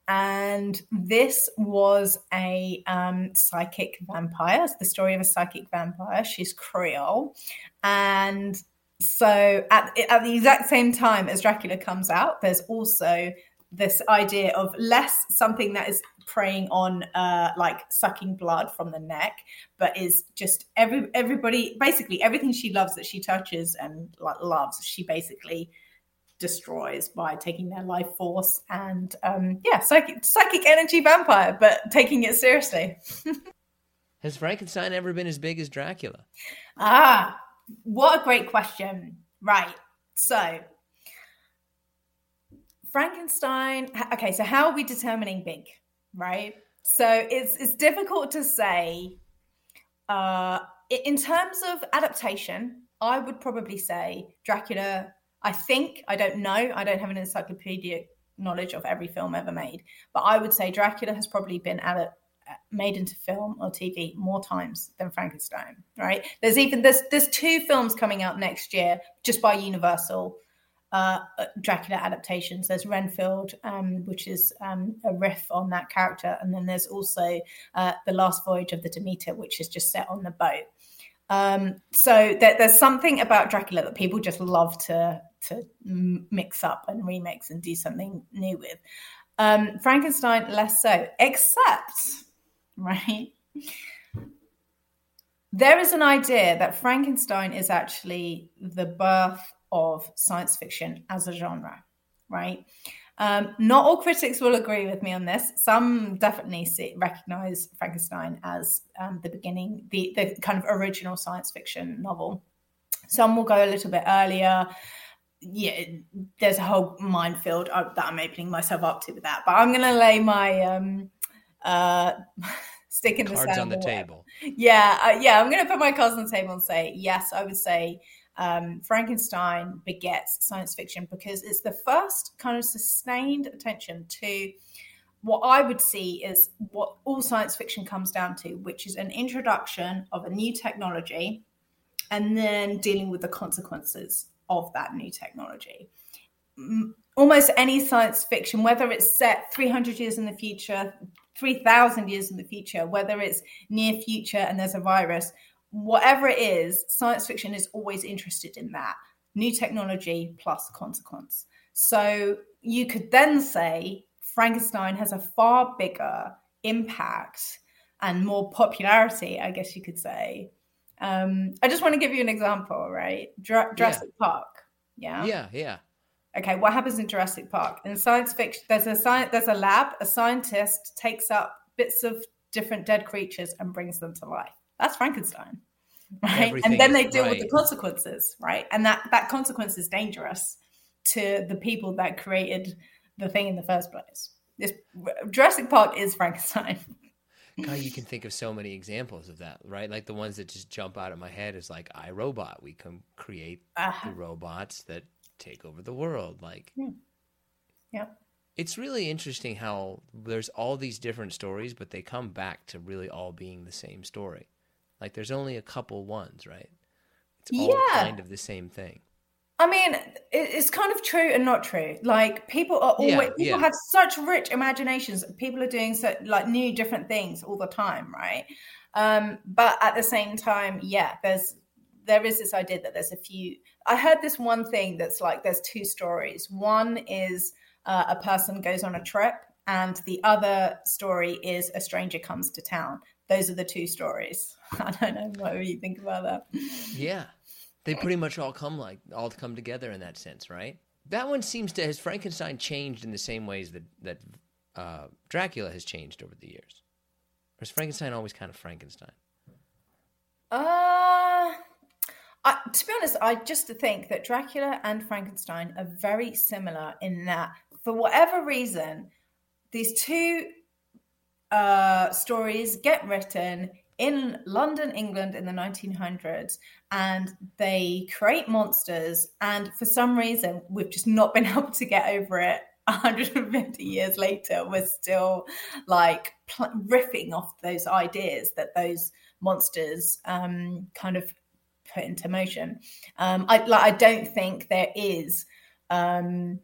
and this was a um, psychic vampire. It's the story of a psychic vampire. She's Creole, and so at at the exact same time as Dracula comes out, there's also this idea of less something that is preying on uh, like sucking blood from the neck, but is just every everybody basically everything she loves that she touches and like loves, she basically destroys by taking their life force and um, yeah, psychic, psychic energy vampire, but taking it seriously. Has Frankenstein ever been as big as Dracula? Ah, what a great question. Right. So, Frankenstein. Okay, so how are we determining big? Right. So it's it's difficult to say. Uh, in terms of adaptation, I would probably say Dracula I think, I don't know, I don't have an encyclopedic knowledge of every film ever made, but I would say Dracula has probably been at made into film or TV more times than Frankenstein, right? There's even there's there's two films coming out next year just by Universal uh, Dracula adaptations. There's Renfield, um, which is um, a riff on that character, and then there's also uh, the Last Voyage of the Demeter, which is just set on the boat. Um, so there, there's something about Dracula that people just love to to mix up and remix and do something new with. Um, Frankenstein, less so, except, right? There is an idea that Frankenstein is actually the birth of science fiction as a genre, right? Um, not all critics will agree with me on this. Some definitely see, recognize Frankenstein as um, the beginning, the, the kind of original science fiction novel. Some will go a little bit earlier yeah, there's a whole minefield uh, that I'm opening myself up to with that. But I'm going to lay my um, uh, stick in the cards on the table. Yeah, uh, yeah, I'm going to put my cards on the table and say yes. I would say um, Frankenstein begets science fiction because it's the first kind of sustained attention to what I would see is what all science fiction comes down to, which is an introduction of a new technology and then dealing with the consequences of that new technology. Almost any science fiction, whether it's set 300 years in the future, 3,000 years in the future, whether it's near future and there's a virus, whatever it is, science fiction is always interested in that new technology plus consequence. So you could then say Frankenstein has a far bigger impact and more popularity, I guess you could say. Um, I just want to give you an example, right? Jurassic yeah. Park. Yeah. Yeah, yeah. Okay, what happens in Jurassic Park? In science fiction, there's a science, there's a lab. A scientist takes up bits of different dead creatures and brings them to life. That's Frankenstein, right? Everything and then they deal right. with the consequences, right? And that that consequence is dangerous to the people that created the thing in the first place. This Jurassic Park is Frankenstein. God, you can think of so many examples of that, right? Like the ones that just jump out of my head is like iRobot. We can create uh-huh. the robots that take over the world. Like, hmm. yeah. It's really interesting how there's all these different stories, but they come back to really all being the same story. Like there's only a couple ones, right? It's all yeah. kind of the same thing. I mean, it's kind of true and not true. Like people are always yeah, people yeah. have such rich imaginations. People are doing so like new different things all the time, right? Um, but at the same time, yeah, there's there is this idea that there's a few. I heard this one thing that's like there's two stories. One is uh, a person goes on a trip, and the other story is a stranger comes to town. Those are the two stories. I don't know what you think about that. Yeah, they pretty much all come like all come together in that sense, right? That one seems to has Frankenstein changed in the same ways that that uh, Dracula has changed over the years. Or is Frankenstein always kind of Frankenstein? Uh I, to be honest, I just think that Dracula and Frankenstein are very similar in that, for whatever reason, these two uh, stories get written in London, England in the 1900s, and they create monsters. And for some reason, we've just not been able to get over it. 150 years later, we're still like pl- riffing off those ideas that those monsters um, kind of put into motion. Um, I like, I don't think there is um,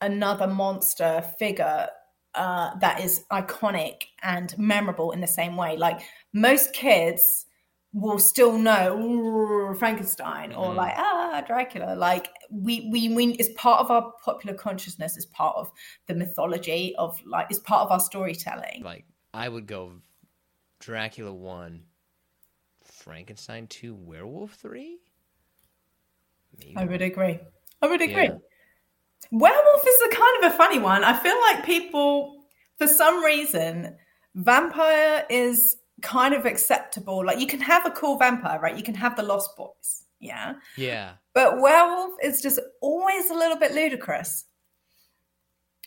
another monster figure uh, that is iconic and memorable in the same way. Like most kids will still know Frankenstein or mm-hmm. like ah Dracula. Like we we we it's part of our popular consciousness. It's part of the mythology of like it's part of our storytelling. Like I would go Dracula one, Frankenstein two, Werewolf three. Maybe. I would agree. I would agree. Yeah. Werewolf is a kind of a funny one. I feel like people, for some reason, vampire is kind of acceptable. Like you can have a cool vampire, right? You can have the Lost Boys, yeah, yeah. But werewolf is just always a little bit ludicrous.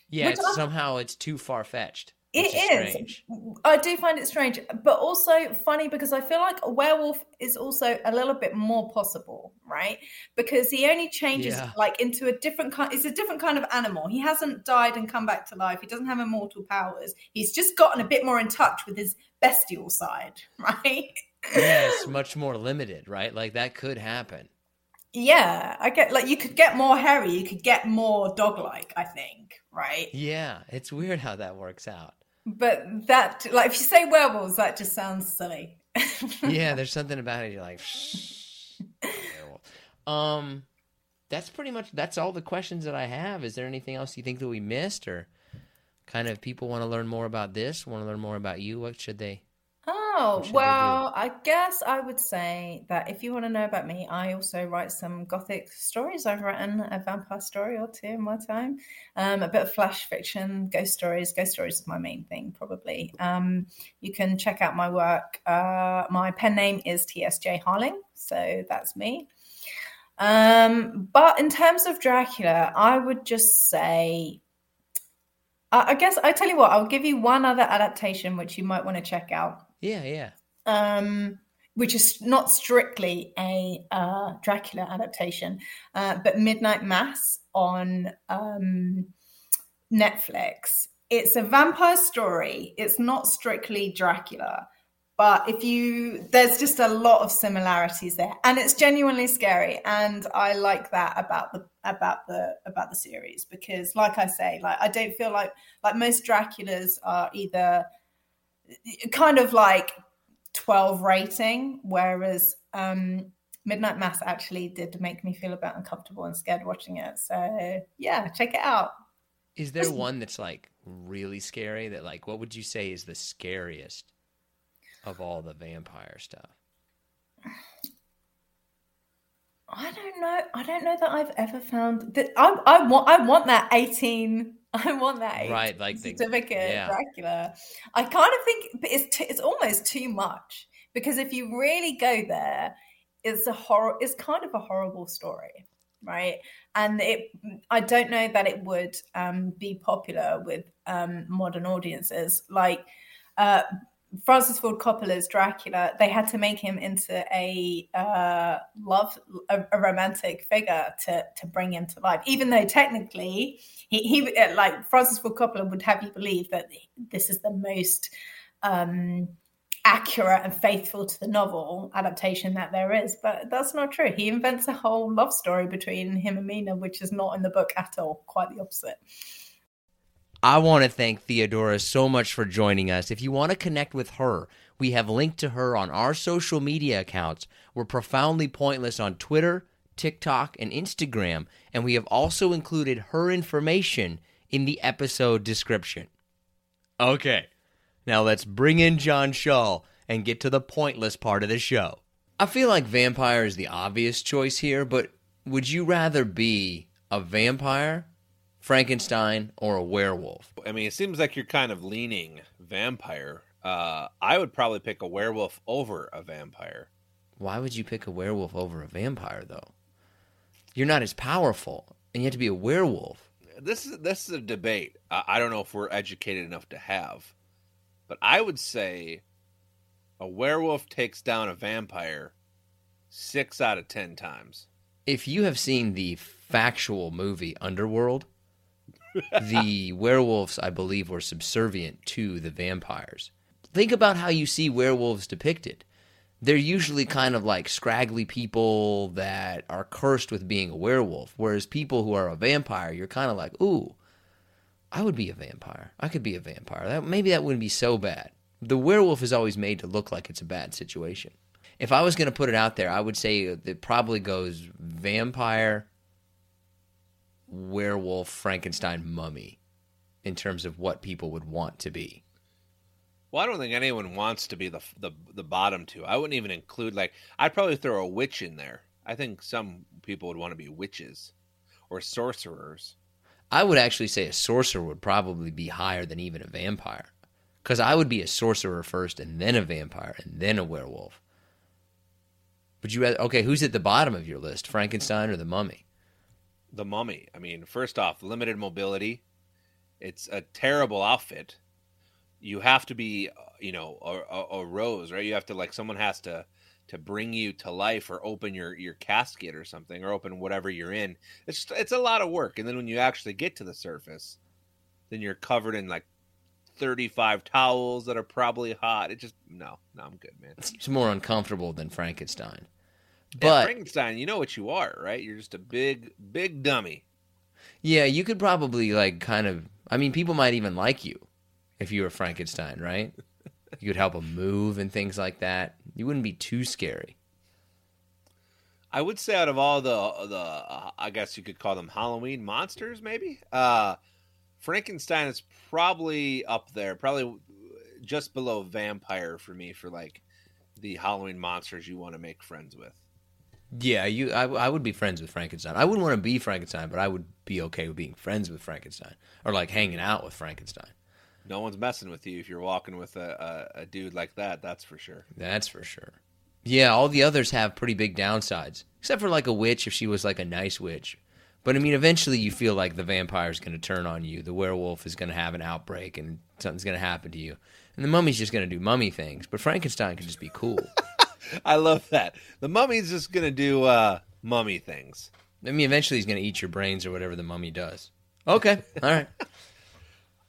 Yeah, somehow it's too far fetched. It is. Strange. I do find it strange, but also funny because I feel like a werewolf is also a little bit more possible, right? Because he only changes yeah. like into a different kind. It's a different kind of animal. He hasn't died and come back to life. He doesn't have immortal powers. He's just gotten a bit more in touch with his bestial side, right? yes, much more limited, right? Like that could happen. Yeah, I get like you could get more hairy, you could get more dog-like. I think, right? Yeah, it's weird how that works out. But that, like, if you say werewolves, that just sounds silly. yeah, there's something about it. You're like, um, that's pretty much that's all the questions that I have. Is there anything else you think that we missed, or kind of people want to learn more about this, want to learn more about you? What should they? Oh, well, I guess I would say that if you want to know about me, I also write some gothic stories. I've written a vampire story or two in my time, um, a bit of flash fiction, ghost stories. Ghost stories is my main thing, probably. Um, you can check out my work. Uh, my pen name is TSJ Harling, so that's me. Um, but in terms of Dracula, I would just say I guess I tell you what, I'll give you one other adaptation which you might want to check out. Yeah, yeah. Um, which is not strictly a uh, Dracula adaptation, uh, but Midnight Mass on um, Netflix. It's a vampire story. It's not strictly Dracula, but if you there's just a lot of similarities there and it's genuinely scary and i like that about the about the about the series because like i say like i don't feel like like most draculas are either kind of like 12 rating whereas um midnight mass actually did make me feel a bit uncomfortable and scared watching it so yeah check it out is there one that's like really scary that like what would you say is the scariest of all the vampire stuff? I don't know. I don't know that I've ever found that. I, I want. I want that eighteen. I want that right, like certificate the, yeah. Dracula. I kind of think it's too, it's almost too much because if you really go there, it's a horror. It's kind of a horrible story, right? And it. I don't know that it would um, be popular with um, modern audiences. Like uh, Francis Ford Coppola's Dracula, they had to make him into a uh, love, a, a, romantic figure to to bring him to life. Even though technically, he, he uh, like Francis Ford Coppola would have you believe that this is the most um, accurate and faithful to the novel adaptation that there is, but that's not true. He invents a whole love story between him and Mina, which is not in the book at all. Quite the opposite. I want to thank Theodora so much for joining us. If you want to connect with her, we have linked to her on our social media accounts. We're profoundly pointless on Twitter, TikTok, and Instagram, and we have also included her information in the episode description. Okay, now let's bring in John Shaw and get to the pointless part of the show. I feel like vampire is the obvious choice here, but would you rather be a vampire Frankenstein, or a werewolf? I mean, it seems like you're kind of leaning vampire. Uh, I would probably pick a werewolf over a vampire. Why would you pick a werewolf over a vampire, though? You're not as powerful, and you have to be a werewolf. This is this is a debate. I, I don't know if we're educated enough to have, but I would say a werewolf takes down a vampire six out of ten times. If you have seen the factual movie Underworld, the werewolves, I believe, were subservient to the vampires. Think about how you see werewolves depicted. They're usually kind of like scraggly people that are cursed with being a werewolf, whereas people who are a vampire, you're kind of like, ooh, I would be a vampire. I could be a vampire. That maybe that wouldn't be so bad. The werewolf is always made to look like it's a bad situation. If I was going to put it out there, I would say it probably goes vampire, werewolf Frankenstein mummy in terms of what people would want to be. Well, I don't think anyone wants to be the the the bottom two. I wouldn't even include like I'd probably throw a witch in there. I think some people would want to be witches or sorcerers. I would actually say a sorcerer would probably be higher than even a vampire. Cuz I would be a sorcerer first and then a vampire and then a werewolf. Would you rather Okay, who's at the bottom of your list? Frankenstein or the mummy? The mummy. I mean, first off, limited mobility. It's a terrible outfit. You have to be, uh, you know, a, a, a, rose, right? You have to like someone has to to bring you to life or open your your casket or something or open whatever you're in. It's just, it's a lot of work. And then when you actually get to the surface, then you're covered in like 35 towels that are probably hot. It just no, no, I'm good, man. It's more uncomfortable than Frankenstein. But Frankenstein, you know what you are, right? You're just a big, big dummy. Yeah, you could probably like kind of. I mean, people might even like you if you were Frankenstein, right? you could help them move and things like that. You wouldn't be too scary. I would say out of all the the uh, I guess you could call them Halloween monsters, maybe. Uh, Frankenstein is probably up there, probably just below vampire for me for like the Halloween monsters you want to make friends with. Yeah, you. I, I would be friends with Frankenstein. I wouldn't want to be Frankenstein, but I would be okay with being friends with Frankenstein or like hanging out with Frankenstein. No one's messing with you if you're walking with a, a, a dude like that. That's for sure. That's for sure. Yeah, all the others have pretty big downsides, except for like a witch if she was like a nice witch. But I mean, eventually you feel like the vampire's going to turn on you. The werewolf is going to have an outbreak and something's going to happen to you. And the mummy's just going to do mummy things. But Frankenstein can just be cool. I love that. The mummy's just gonna do uh, mummy things. I mean, eventually he's gonna eat your brains or whatever the mummy does. Okay, all right.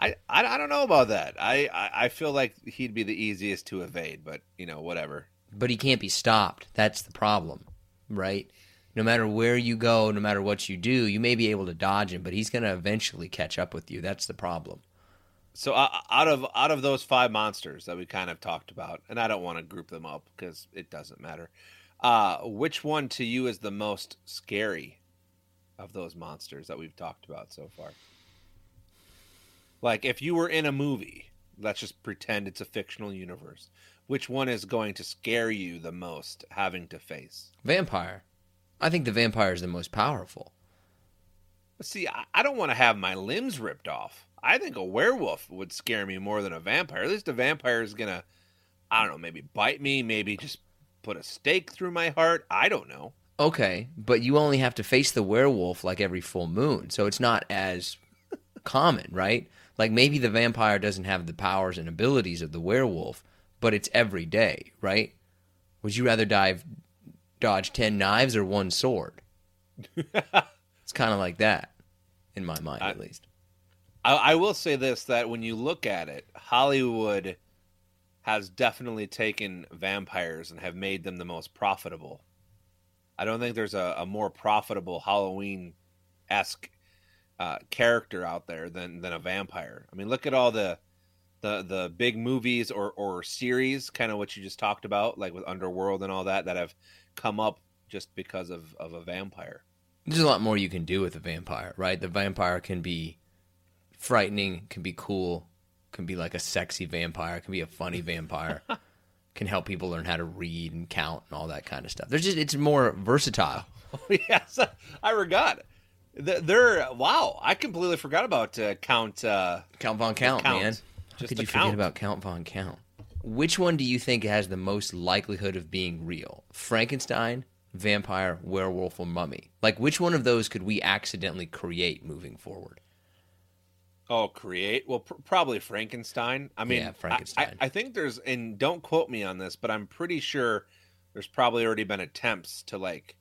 I, I, I don't know about that. I, I I feel like he'd be the easiest to evade, but you know whatever. But he can't be stopped. That's the problem, right? No matter where you go, no matter what you do, you may be able to dodge him, but he's going to eventually catch up with you. That's the problem. So uh, out of out of those five monsters that we kind of talked about, and I don't want to group them up because it doesn't matter. Uh, which one to you is the most scary of those monsters that we've talked about so far? Like, if you were in a movie, let's just pretend it's a fictional universe. Which one is going to scare you the most having to face? Vampire. I think the vampire is the most powerful. See, I, I don't want to have my limbs ripped off. I think a werewolf would scare me more than a vampire. At least a vampire is gonna, I don't know, maybe bite me, maybe just put a stake through my heart. I don't know. Okay, but you only have to face the werewolf like every full moon, so it's not as common, right? Like maybe the vampire doesn't have the powers and abilities of the werewolf, but it's every day, right? Would you rather dive dodge 10 knives or one sword? it's kind of like that in my mind I- at least. I, I will say this: that when you look at it, Hollywood has definitely taken vampires and have made them the most profitable. I don't think there's a, a more profitable Halloween esque uh, character out there than than a vampire. I mean, look at all the the the big movies or or series, kind of what you just talked about, like with Underworld and all that, that have come up just because of of a vampire. There's a lot more you can do with a vampire, right? The vampire can be frightening, can be cool, can be like a sexy vampire, can be a funny vampire, can help people learn how to read and count and all that kind of stuff. There's just it's more versatile. yes, I forgot. Th- They're wow! I completely forgot about uh, Count. Uh, Count Von Count, Count. man. How Just could the you forget about Count Von Count? Which one do you think has the most likelihood of being real? Frankenstein, vampire, werewolf, or mummy? Like, which one of those could we accidentally create moving forward? Oh, create well, pr- probably Frankenstein. I mean, Yeah, I- Frankenstein. I, I think there's, and don't quote me on this, but I'm pretty sure there's probably already been attempts to like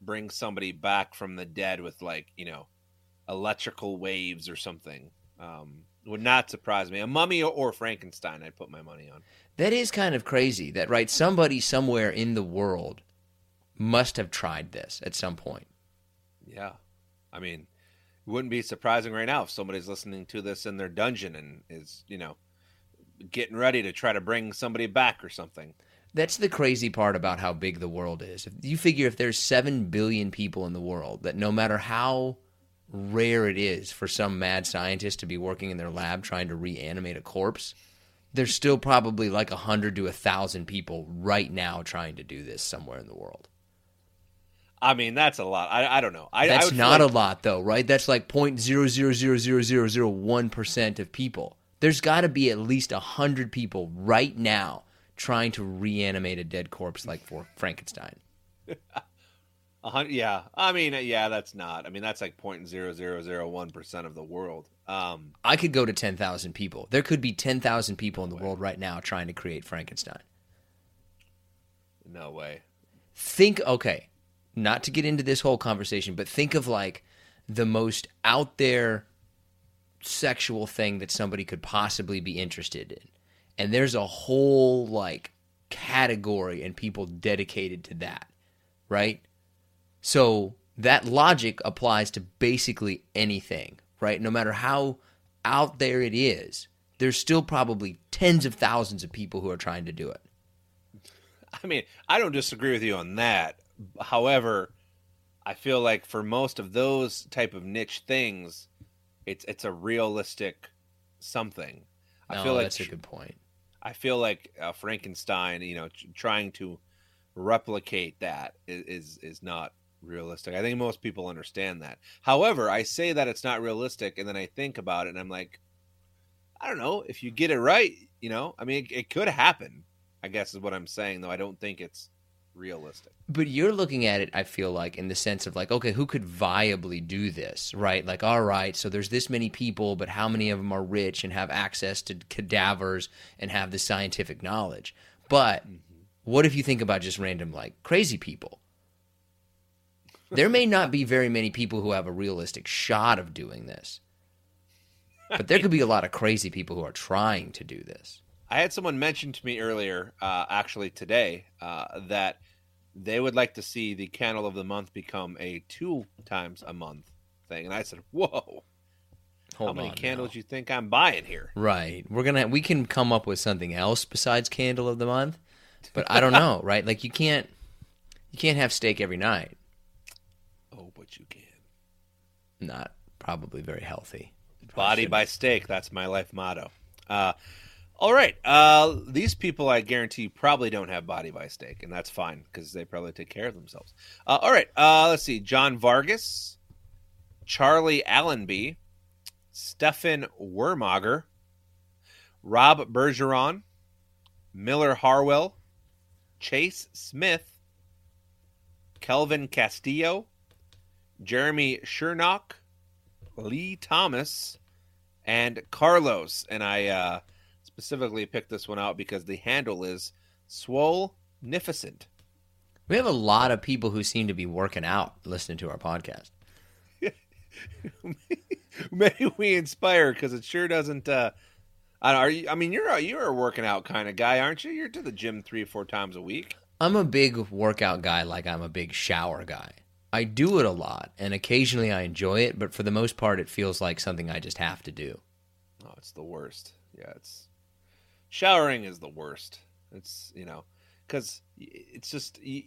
bring somebody back from the dead with like you know electrical waves or something. Um, would not surprise me. A mummy or, Frankenstein, I'd put my money on. That is kind of crazy. That right, somebody somewhere in the world must have tried this at some point. Yeah. I mean, wouldn't be surprising right now if somebody's listening to this in their dungeon and is, you know, getting ready to try to bring somebody back or something. That's the crazy part about how big the world is. If you figure if there's 7 billion people in the world, that no matter how rare it is for some mad scientist to be working in their lab trying to reanimate a corpse, there's still probably like 100 to 1,000 people right now trying to do this somewhere in the world. I mean, that's a lot. I, I don't know. I, I That's feel not like- a lot, though, right? That's like point zero zero zero zero zero zero one percent of people. There's got to be at least hundred people right now trying to reanimate a dead corpse like for Frankenstein. yeah. I mean, yeah, that's not. I mean, that's like point zero zero zero one percent of the world. Um, I could go to ten thousand people. There could be ten thousand people in the world right now trying to create Frankenstein. no way. Think, okay, not to get into this whole conversation, but think of like the most out there sexual thing that somebody could possibly be interested in. And there's a whole like category and people dedicated to that, right? So that logic applies to basically anything, right? No matter how out there it is, there's still probably tens of thousands of people who are trying to do it. I mean, I don't disagree with you on that. However, I feel like for most of those type of niche things, it's it's a realistic something. I No, feel like that's a good point. I feel like uh, Frankenstein, you know, tr- trying to replicate that is, is is not realistic. I think most people understand that. However, I say that it's not realistic, and then I think about it, and I'm like, I don't know if you get it right. You know, I mean, it, it could happen. I guess is what I'm saying, though. I don't think it's realistic. But you're looking at it, I feel like, in the sense of like, okay, who could viably do this, right? Like, all right, so there's this many people, but how many of them are rich and have access to cadavers and have the scientific knowledge? But mm-hmm. what if you think about just random, like, crazy people? There may not be very many people who have a realistic shot of doing this. But there could be a lot of crazy people who are trying to do this. I had someone mention to me earlier, uh, actually today, uh, that they would like to see the candle of the month become a two times a month thing, and I said, "Whoa, Hold how many candles now. you think I'm buying here?" Right. We're gonna we can come up with something else besides candle of the month, but I don't know. Right? Like you can't you can't have steak every night. Oh, but you can. Not probably very healthy. Body by steak. That's my life motto. Uh, all right. Uh, these people, I guarantee, probably don't have body by steak, and that's fine because they probably take care of themselves. Uh, all right. Uh, let's see. John Vargas, Charlie Allenby, Stefan Wermager, Rob Bergeron, Miller Harwell, Chase Smith, Kelvin Castillo, Jeremy Shernock, Lee Thomas, and Carlos. And I uh, specifically picked this one out because the handle is Swolnificent. We have a lot of people who seem to be working out listening to our podcast. Maybe we inspire because it sure doesn't. Uh, I don't, are you? I mean, you're a, you're a working out kind of guy, aren't you? You're to the gym three or four times a week. I'm a big workout guy like I'm a big shower guy. I do it a lot and occasionally I enjoy it, but for the most part it feels like something I just have to do. Oh, it's the worst. Yeah, it's showering is the worst. It's you know because it's just you,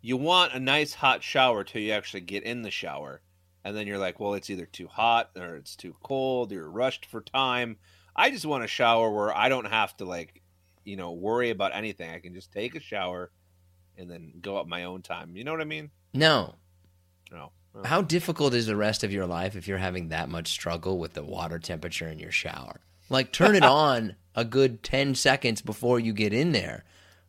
you want a nice hot shower till you actually get in the shower, and then you're like, well, it's either too hot or it's too cold. You're rushed for time. I just want a shower where I don't have to like you know worry about anything. I can just take a shower and then go at my own time. You know what I mean? No. No. How difficult is the rest of your life if you're having that much struggle with the water temperature in your shower? Like turn it on a good 10 seconds before you get in there.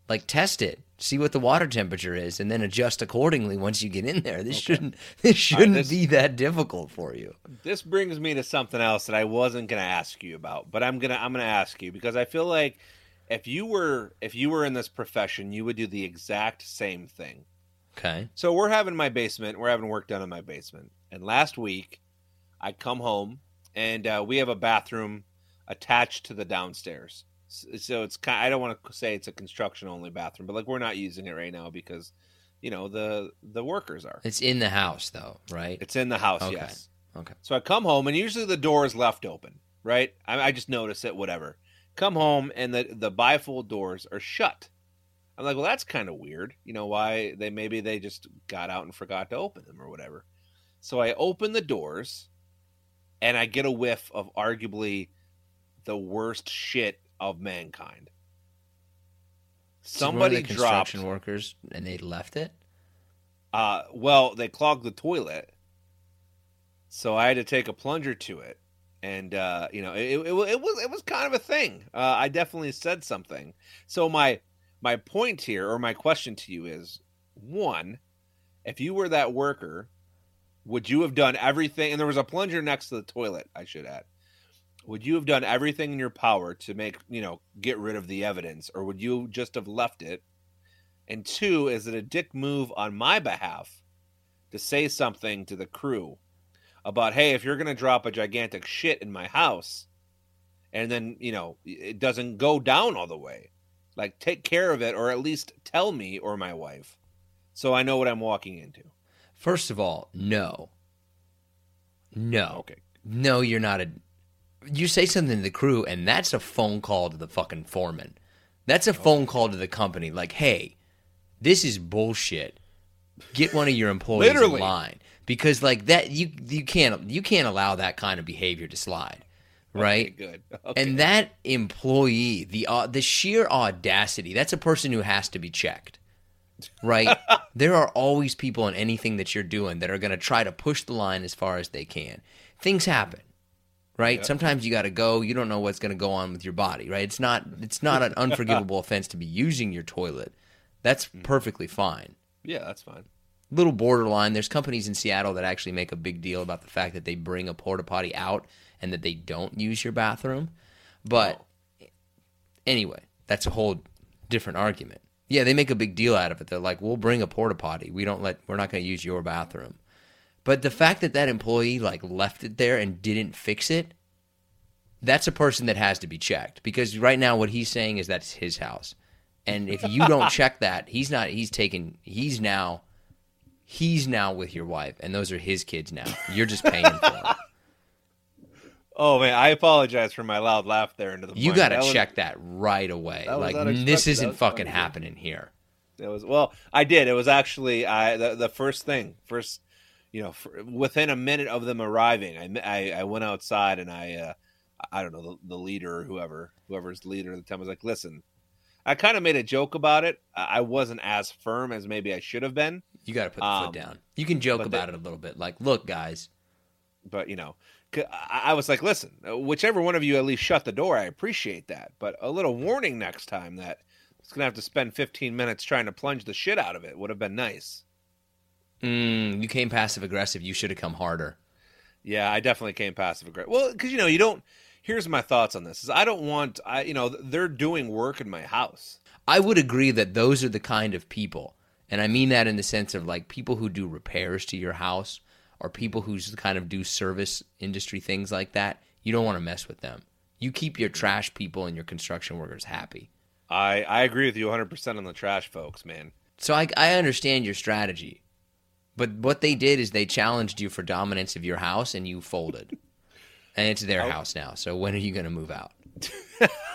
Like test it. See what the water temperature is and then adjust accordingly once you get in there. This shouldn't this shouldn't this- be that difficult for you. This brings me to something else that I wasn't going to ask you about, but I'm going to I'm going to ask you because I feel like if you were if you were in this profession, you would do the exact same thing. Okay. So we're having my basement, we're having work done in my basement. And last week, I come home and uh, we have a bathroom attached to the downstairs. So it's kind I don't want to say it's a construction only bathroom, but like we're not using it right now because you know, the the workers are. It's in the house though, right? It's in the house, Okay. yes. Okay. So I come home, and usually the door is left open, right? I, I just notice it, whatever. Come home, and the the bifold doors are shut. I'm like, well, that's kind of weird. You know why they maybe they just got out and forgot to open them or whatever. So I open the doors, and I get a whiff of arguably the worst shit of mankind. So one of Somebody dropped. construction workers and they left it. Uh, well, they clogged the toilet, so I had to take a plunger to it, and uh, you know, it, it, it was it was kind of a thing. Uh, I definitely said something. So my my point here, or my question to you is: one, if you were that worker, would you have done everything? And there was a plunger next to the toilet. I should add. Would you have done everything in your power to make you know get rid of the evidence, or would you just have left it? And two, is it a dick move on my behalf to say something to the crew about, hey, if you're going to drop a gigantic shit in my house and then, you know, it doesn't go down all the way, like take care of it or at least tell me or my wife so I know what I'm walking into. First of all, no. No. Okay. No, you're not a. You say something to the crew, and that's a phone call to the fucking foreman. That's a phone call to the company. Like, hey, this is bullshit. Get one of your employees Literally. in line because, like that, you you can't you can't allow that kind of behavior to slide, right? Okay, good. Okay. And that employee, the uh, the sheer audacity, that's a person who has to be checked. Right? there are always people in anything that you're doing that are going to try to push the line as far as they can. Things happen. Right? Sometimes you got to go, you don't know what's going to go on with your body, right? It's not it's not an unforgivable offense to be using your toilet. That's mm-hmm. perfectly fine yeah, that's fine. little borderline. There's companies in Seattle that actually make a big deal about the fact that they bring a porta potty out and that they don't use your bathroom. But oh. anyway, that's a whole different argument. Yeah, they make a big deal out of it. They're like, "We'll bring a porta potty. We don't let. We're not going to use your bathroom." But the fact that that employee like left it there and didn't fix it, that's a person that has to be checked because right now what he's saying is that's his house. And if you don't check that, he's not he's taking he's now he's now with your wife and those are his kids now. You're just paying for them. Oh man, I apologize for my loud laugh there into the. You got to That was- check that right away. that Like this isn't fucking happening here. It was well, I did. It was actually I the, the first thing, first, you know, for, within a minute of them arriving, I, I I went outside and I uh I don't know the, the leader or whoever whoever's the leader at the time was like, listen, I kind of made a joke about it. I wasn't as firm as maybe I should have been, You got to put the Um, foot down. You can joke about it a little bit. Like, look, guys, but you know. I I was like, listen, whichever one of you at least shut the door, I appreciate that. But a little warning next time that it's going to have to spend 15 minutes trying to plunge the shit out of it would have been nice. Mm, you came passive aggressive. You should have come harder. Yeah, I definitely came passive aggressive. Well, because you know, you don't. Here's my thoughts on this: is I don't want, I you know, they're doing work in my house. I would agree that those are the kind of people, and I mean that in the sense of like people who do repairs to your house or people who kind of do service industry things like that. You don't want to mess with them. You keep your trash people and your construction workers happy. I I agree with you 100 percent on the trash folks, man. So I, I understand your strategy, but what they did is they challenged you for dominance of your house, and you folded, and it's their house now. So when are you going to move out?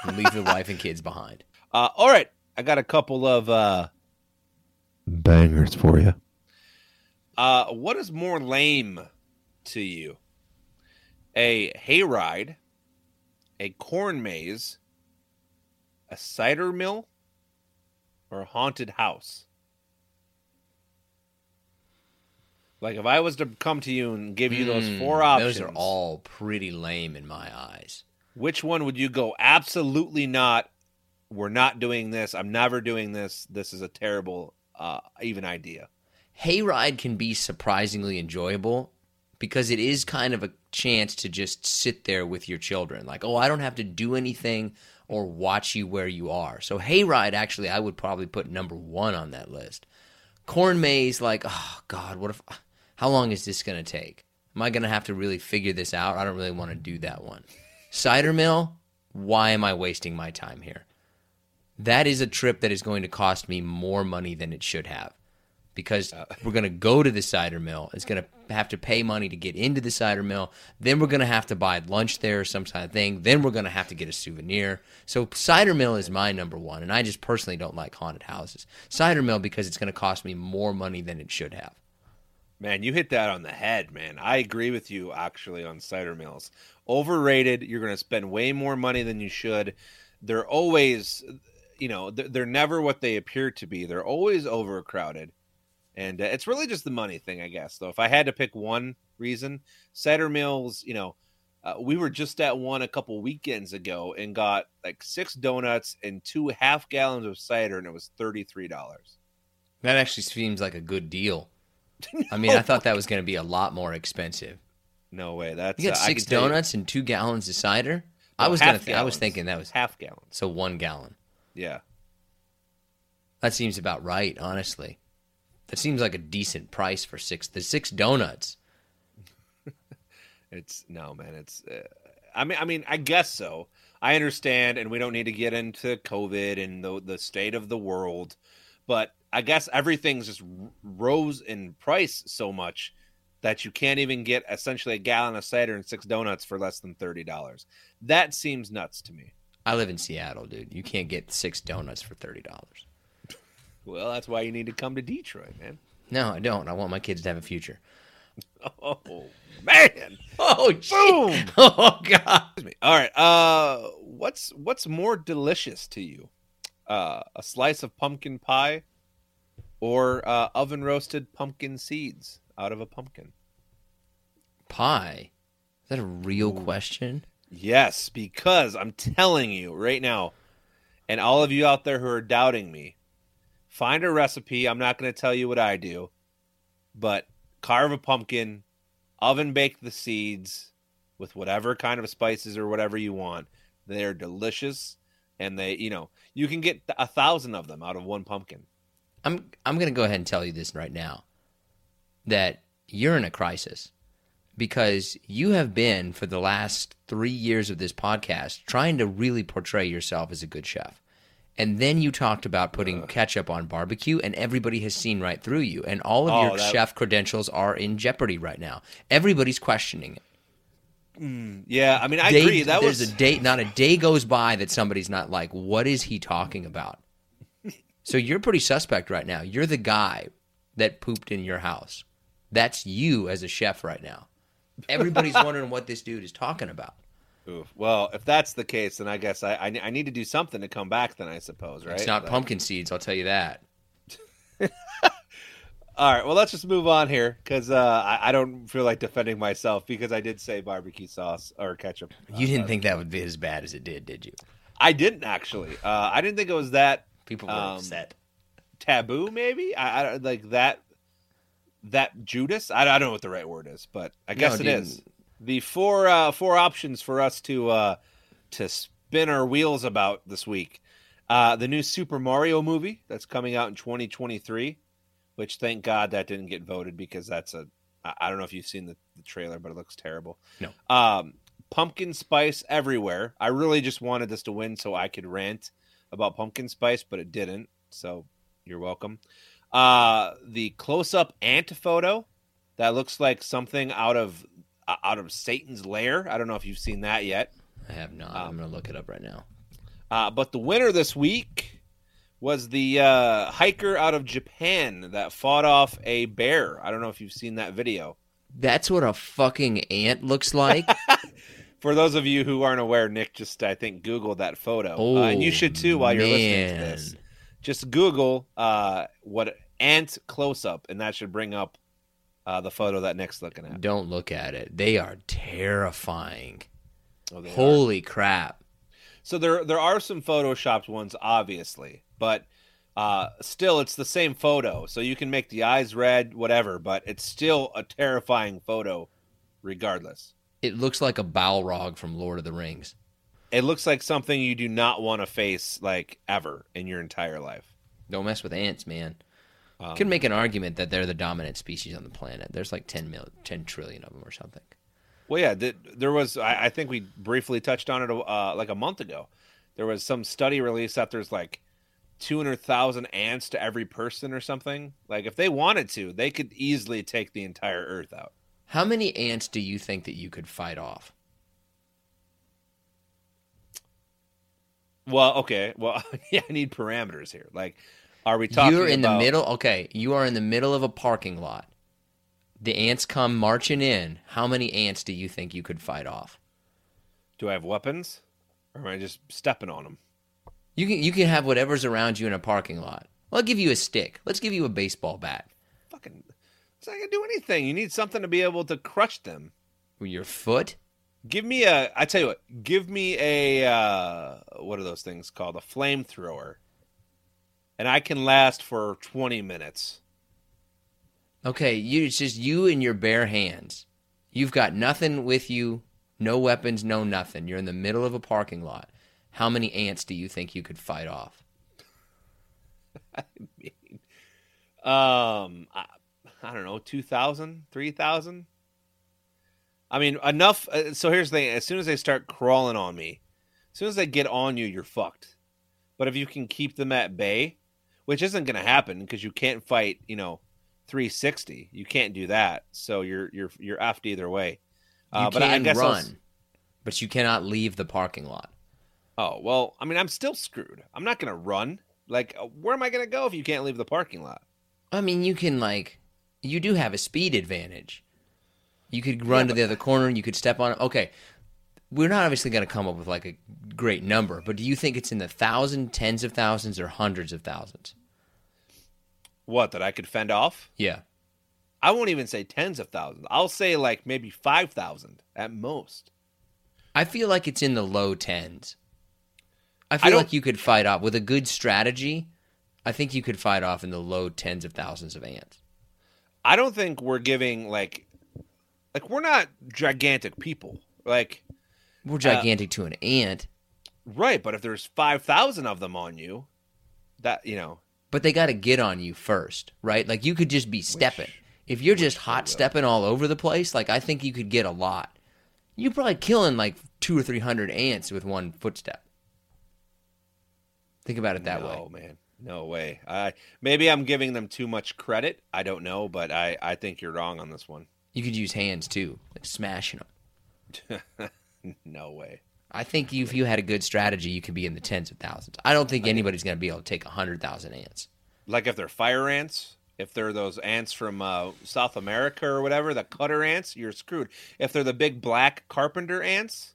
and leave your wife and kids behind. Uh, all right, I got a couple of uh, bangers for you. Uh, what is more lame to you? A hayride, a corn maze, a cider mill, or a haunted house? Like if I was to come to you and give you those Mm, four options, Those are all pretty lame in my eyes. which one would you go? Absolutely not. We're not doing this. I'm never doing this. This is a terrible, uh, even idea. Hayride can be surprisingly enjoyable because it is kind of a chance to just sit there with your children. Like, oh, I don't have to do anything or watch you where you are. So, Hayride, actually, I would probably put number one on that list. Corn maze, like, oh, God, what if, how long is this going to take? Am I going to have to really figure this out? I don't really want to do that one. Cider mill, why am I wasting my time here? That is a trip that is going to cost me more money than it should have because uh. we're going to go to the cider mill. It's going to have to pay money to get into the cider mill. Then we're going to have to buy lunch there or some kind of thing. Then we're going to have to get a souvenir. So cider mill is my number one, and I just personally don't like haunted houses. Cider mill because it's going to cost me more money than it should have. Man, you hit that on the head, man. I agree with you actually on cider mills. Overrated. You're going to spend way more money than you should. They're always, you know, they're, never what they appear to be. They're always overcrowded. And uh, it's really just the money thing, I guess. Though, if I had to pick one reason, cider mills, you know, uh, we were just at one a couple weekends ago and got like six donuts and two half gallons of cider, and it was thirty three dollars. That actually seems like a good deal. I mean, I thought that was going to be a lot more expensive. No way. That's You got uh, I six you- donuts and two gallons of cider. I was gonna. Th- I was thinking that was half gallon. so one gallon. Yeah. That seems about right, honestly. That seems like a decent price for six. The six donuts. It's no man. It's. Uh, I mean, I mean, I guess so. I understand, and we don't need to get into COVID and the the state of the world, but I guess everything's just rose in price so much that you can't even get essentially a gallon of cider and six donuts for less than thirty dollars. That seems nuts to me. I live in Seattle, dude. You can't get six donuts for thirty dollars. Well, that's why you need to come to Detroit, man. No, I don't. I want my kids to have a future. Oh man. Oh, Boom. Oh God. Excuse me. All right. Uh, what's what's more delicious to you, uh, a slice of pumpkin pie, or uh, oven roasted pumpkin seeds out of a pumpkin? Pie. Is that a real question? Yes, because I'm telling you right now, and all of you out there who are doubting me, find a recipe. I'm not going to tell you what I do, but carve a pumpkin, oven bake the seeds with whatever kind of spices or whatever you want. They're delicious, and they, you know, you can get a thousand of them out of one pumpkin. I'm I'm gonna go ahead and tell you this right now. That you're in a crisis because you have been for the last three years of this podcast trying to really portray yourself as a good chef. And then you talked about putting ketchup on barbecue, and everybody has seen right through you. And all of Oh, your that- chef credentials are in jeopardy right now. Everybody's questioning it. Mm, yeah, I mean, I Day- agree. That there's was a day, not a day goes by that somebody's not like, what is he talking about? So you're pretty suspect right now. You're the guy that pooped in your house. That's you as a chef right now. Everybody's wondering what this dude is talking about. Oof. Well, if that's the case, then I guess I, I I need to do something to come back. Then I suppose, right? It's not Like- pumpkin seeds, I'll tell you that. All right. Well, let's just move on here because uh, I, I don't feel like defending myself because I did say barbecue sauce or ketchup. You didn't think that would be as bad as it did, did you? I didn't actually. Uh, I didn't think it was that People were Um, upset. taboo. Maybe I, I like that. That Judas. I, I don't know what the right word is, but I guess No, it dude. is. The four uh, four options for us to uh, to spin our wheels about this week. Uh, the new Super Mario movie that's coming out in 2023, which thank God that didn't get voted because that's a I don't know if you've seen the, the trailer, but it looks terrible. No. Um, pumpkin spice everywhere. I really just wanted this to win so I could rant about pumpkin spice, but it didn't. So you're welcome. Uh, the close up ant photo that looks like something out of uh, out of Satan's lair. I don't know if you've seen that yet. I have not. um, I'm going to look it up right now. Uh, but the winner this week was the uh, hiker out of Japan that fought off a bear. I don't know if you've seen that video. That's what a fucking ant looks like. For those of you who aren't aware, Nick just I think Googled that photo, oh, uh, and you should too while you're listening to this. Just Google uh, what ant close up, and that should bring up uh, the photo that Nick's looking at. Don't look at it. They are terrifying. Oh, they are. Holy crap. So there there are some photoshopped ones, obviously, but uh, still it's the same photo. So you can make the eyes red, whatever, but it's still a terrifying photo, regardless. It looks like a Balrog from Lord of the Rings. It looks like something you do not want to face like ever in your entire life. Don't mess with ants, man. Um, Could make an argument that they're the dominant species on the planet. There's like 10 mil, 10 trillion of them or something. Well, yeah, th- there was. I, I think we briefly touched on it uh, like a month ago. There was some study released that there's like two hundred thousand ants to every person or something. Like if they wanted to, they could easily take the entire Earth out. How many ants do you think that you could fight off? Well, okay. Well, yeah, I need parameters here. Like, are we talking? About You're in the middle. Okay, you are in the middle of a parking lot. The ants come marching in. How many ants do you think you could fight off? Do I have weapons, or am I just stepping on them? You can you can have whatever's around you in a parking lot. I'll give you a stick. Let's give you a baseball bat. It's not gonna do anything. You need something to be able to crush them. With your foot? Give me a. I tell you what. Give me a. Uh, what are those things called? A flamethrower. And I can last for twenty minutes. Okay, you it's just you and your bare hands. You've got nothing with you, no weapons, no nothing. You're in the middle of a parking lot. How many ants do you think you could fight off? I mean, um, I, don't know, 2,000, 3,000? I mean, enough. Uh, so here's the thing: as soon as they start crawling on me, as soon as they get on you, you're fucked. But if you can keep them at bay, which isn't going to happen because you can't fight, you know, 360. You can't do that. So you're you're you're effed either way. You Uh, can but I guess run, but you cannot leave the parking lot. Oh well, I mean, I'm still screwed. I'm not going to run. Like, uh, where am I going to go if you can't leave the parking lot? I mean, you can like, you do have a speed advantage. You could run Yeah, to the other corner. and You could step on it. Okay, we're not obviously going to come up with like a great number, but do you think it's in the thousand, tens of thousands, or hundreds of thousands? What that I could fend off? Yeah. I won't even say tens of thousands. I'll say like maybe five thousand at most. I feel like it's in the low tens. I I feel don't- like you could fight off with a good strategy. I think you could fight off in the low tens of thousands of ants. I don't think we're giving like like we're not gigantic people. Like We're uh, gigantic to an ant, right, but if there's five thousand of them on you, that you know, but they got to get on you first, right? Like you could just be stepping. If you're just hot stepping all over the place, like I think you could get a lot. You're probably killing like two or three hundred ants with one footstep. Think about it that no, way. Oh man. No way. I maybe I'm giving them too much credit. I don't know, but I I think you're wrong on this one. You could use hands too, like smashing them. no way. I think you, if you had a good strategy, you could be in the tens of thousands. I don't think anybody's going to be able to take a hundred thousand ants. Like if they're fire ants, if they're those ants from uh, South America or whatever, the cutter ants, you're screwed. If they're the big black carpenter ants,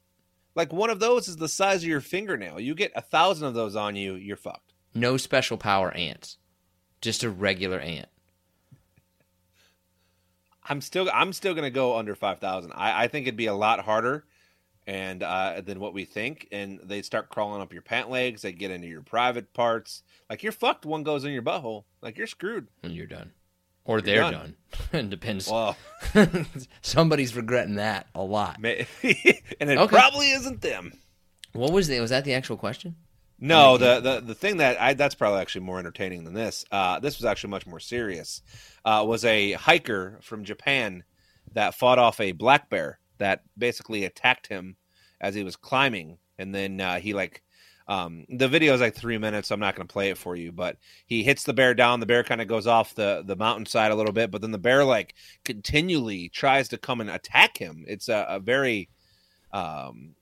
like one of those is the size of your fingernail. You get a thousand of those on you, you're fucked. No special power ants, just a regular ant. I'm still I'm still gonna go under five thousand. I, I think it'd be a lot harder and uh, than what we think, and they start crawling up your pant legs. They get into your private parts. Like you're fucked. One goes in your butthole. Like you're screwed. And you're done, or they're done. done. it depends. Well, Somebody's regretting that a lot. and it Okay. probably isn't them. What was the? Was that the actual question? No, the, the the thing that I that's probably actually more entertaining than this. Uh, this was actually much more serious. Uh, was a hiker from Japan that fought off a black bear that basically attacked him as he was climbing, and then uh, he like um, the video is like three minutes. So I'm not going to play it for you, but he hits the bear down. The bear kind of goes off the the mountainside a little bit, but then the bear like continually tries to come and attack him. It's a, a very um,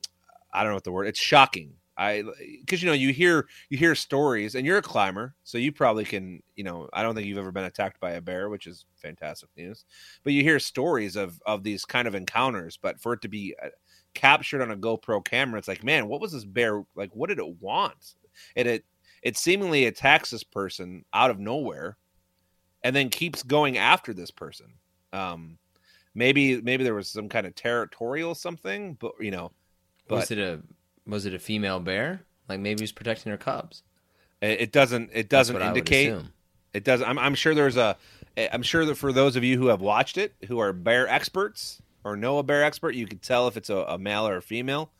I don't know what the word. It's shocking. I because you know you hear you hear stories, and you're a climber, so you probably can. You know, I don't think you've ever been attacked by a bear, which is fantastic news. But you hear stories of of these kind of encounters, but for it to be uh, captured on a GoPro camera, it's like, man, what was this bear like? What did it want? And it it seemingly attacks this person out of nowhere, and then keeps going after this person. Um, maybe maybe there was some kind of territorial something, but you know, but was it a was it a female bear? Like maybe he was protecting her cubs. It doesn't. It doesn't what I would indicate. It does. I'm, I'm sure there's a. I'm sure that for those of you who have watched it, who are bear experts or know a bear expert, you could tell if it's a, a male or a female.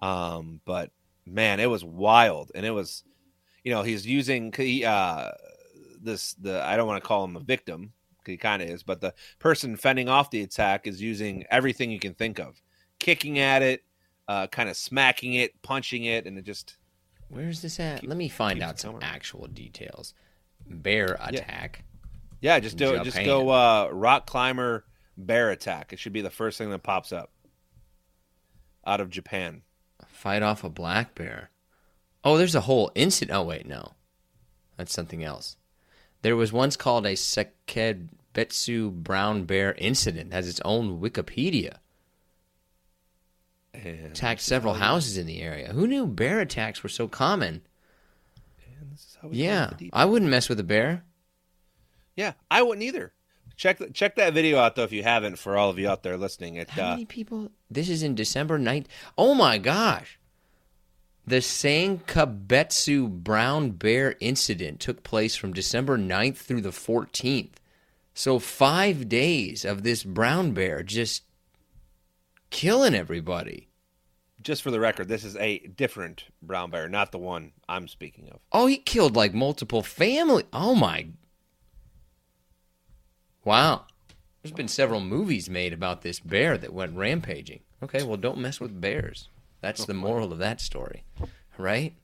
Um, but man, it was wild, and it was, you know, he's using he, uh, this the I don't want to call him a victim. He kind of is, but the person fending off the attack is using everything you can think of, kicking at it, uh, kind of smacking it, punching it, and it just Where's this at? Let me find out some coming. actual details. Bear attack. Yeah, just do just go uh, rock climber bear attack. It should be the first thing that pops up out of Japan. Fight off a black bear. Oh, there's a whole incident. Oh wait, no, that's something else. There was once called a Sankebetsu brown bear incident. Has its own Wikipedia. And Attacked several houses in the area. Who knew bear attacks were so common? and this is how we Yeah. I wouldn't mess with a bear. yeah, I wouldn't either. Check check that video out though if you haven't. For all of you out there listening, it How uh, many people? This is in December 9th. Oh my gosh. The Sankebetsu brown bear incident took place from December 9th through the 14th. So, five days of this brown bear just killing everybody. just for the record, this is a different brown bear, not the one I'm speaking of. Oh, he killed like multiple family. Oh my. Wow. There's been several movies made about this bear that went rampaging. Okay, well, don't mess with bears. That's the moral of that story, right?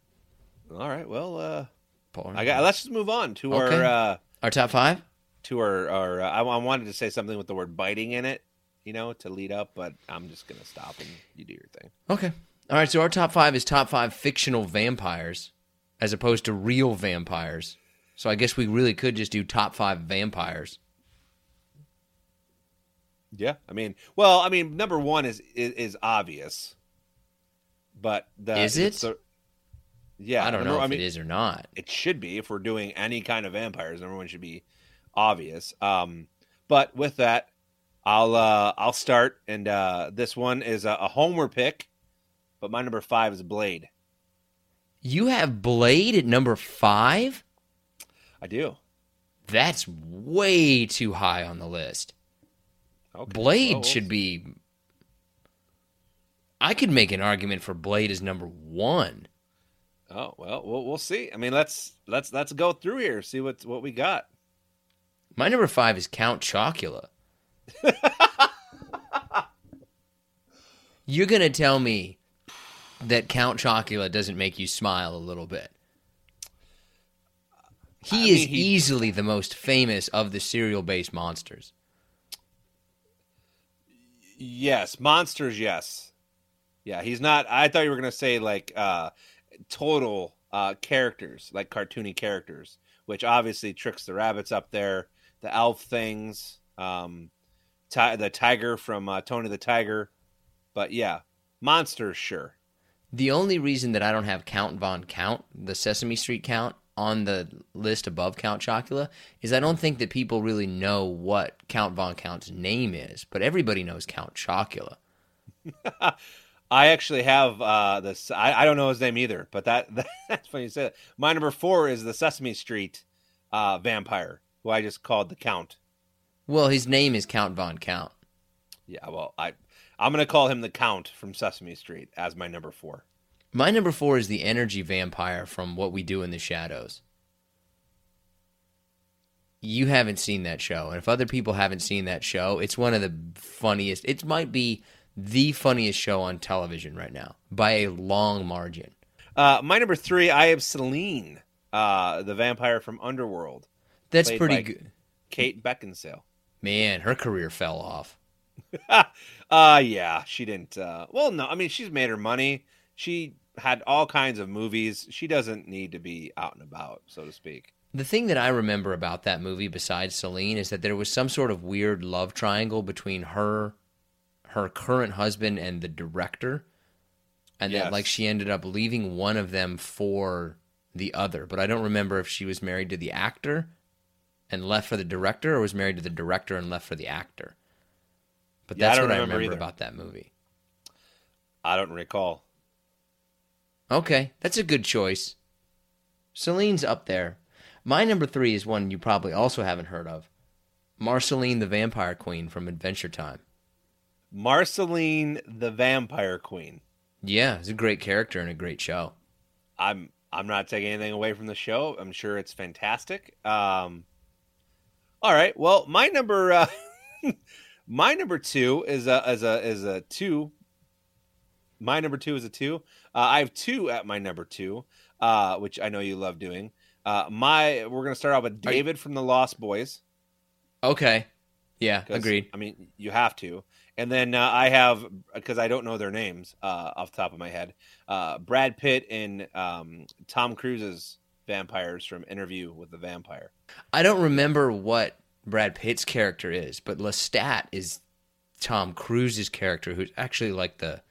All right, well, uh, Paul? I got. Let's just move on to Okay. our uh, Our top five? to our our. Uh, I, I wanted to say something with the word biting in it, you know, to lead up, but I'm just gonna stop and you do your thing. Okay. All right, so our top five is top five fictional vampires as opposed to real vampires. So I guess we really could just do top five vampires. Yeah, I mean, well, I mean, number one is is, is obvious, but the, Is it? the- yeah, I don't number- know if I mean, it is or not. It should be if we're doing any kind of vampires. Number one should be obvious. Um, but with that, I'll uh, I'll start, and uh, this one is a, a homer pick, but my number five is Blade. You have Blade at number five? I do. That's way too high on the list. Okay. Blade should be. I could make an argument for Blade as number one. Oh well, we'll we'll see. I mean, let's let's let's go through here, see what what we got. My number five is Count Chocula. You're gonna tell me that Count Chocula doesn't make you smile a little bit. He I is mean, he- easily the most famous of the cereal-based monsters. Yes, monsters. Yes, yeah. He's not. I thought you were gonna say like uh, total uh, characters, like cartoony characters, which obviously Trix the rabbits up there, the elf things, um, ti- the tiger from uh, Tony the Tiger. But yeah, monsters. Sure. The only reason that I don't have Count Von Count, the Sesame Street Count, on the list above Count Chocula is I don't think that people really know what Count Von Count's name is, but everybody knows Count Chocula. I actually have uh, this. I, I don't know his name either, but that, that's funny you said. That. My number four is the Sesame Street uh, vampire, who I just called the Count. Well, his name is Count Von Count. Yeah, well, I I'm gonna call him the Count from Sesame Street as my number four. My number four is the energy vampire from What We Do in the Shadows. You haven't seen that show, and if other people haven't seen that show, it's one of the funniest. It might be the funniest show on television right now by a long margin. Uh, my number three, I have Selene, uh, the vampire from Underworld, That's pretty good. Kate Beckinsale. Man, her career fell off. uh yeah, she didn't. Uh, well, no, I mean she's made her money. She had all kinds of movies. She doesn't need to be out and about, so to speak. The thing that I remember about that movie, besides Selene, is that there was some sort of weird love triangle between her, her current husband, and the director, and that like she ended up leaving one of them for the other. But I don't remember if she was married to the actor and left for the director, or was married to the director and left for the actor. But Yeah, I that's don't what I remember remember either. about that movie. I don't recall. Okay, that's a good choice. Selene's up there. My number three is one you probably also haven't heard of. Marceline the Vampire Queen from Adventure Time. Marceline, the Vampire Queen. Yeah, it's a great character and a great show. I'm I'm not taking anything away from the show. I'm sure it's fantastic. Um, all right. Well, my number uh, my number two is a is a is a two. My number two is a two. Uh, I have two at my number two, uh, which I know you love doing. Uh, my we're gonna start off with Are you- David from the Lost Boys. Okay. Yeah, agreed. I mean, you have to. And then uh, I have because I don't know their names uh, off the top of my head. Uh, Brad Pitt and um, Tom Cruise's vampires from Interview with the Vampire. I don't remember what Brad Pitt's character is, but Lestat is Tom Cruise's character, who's actually like the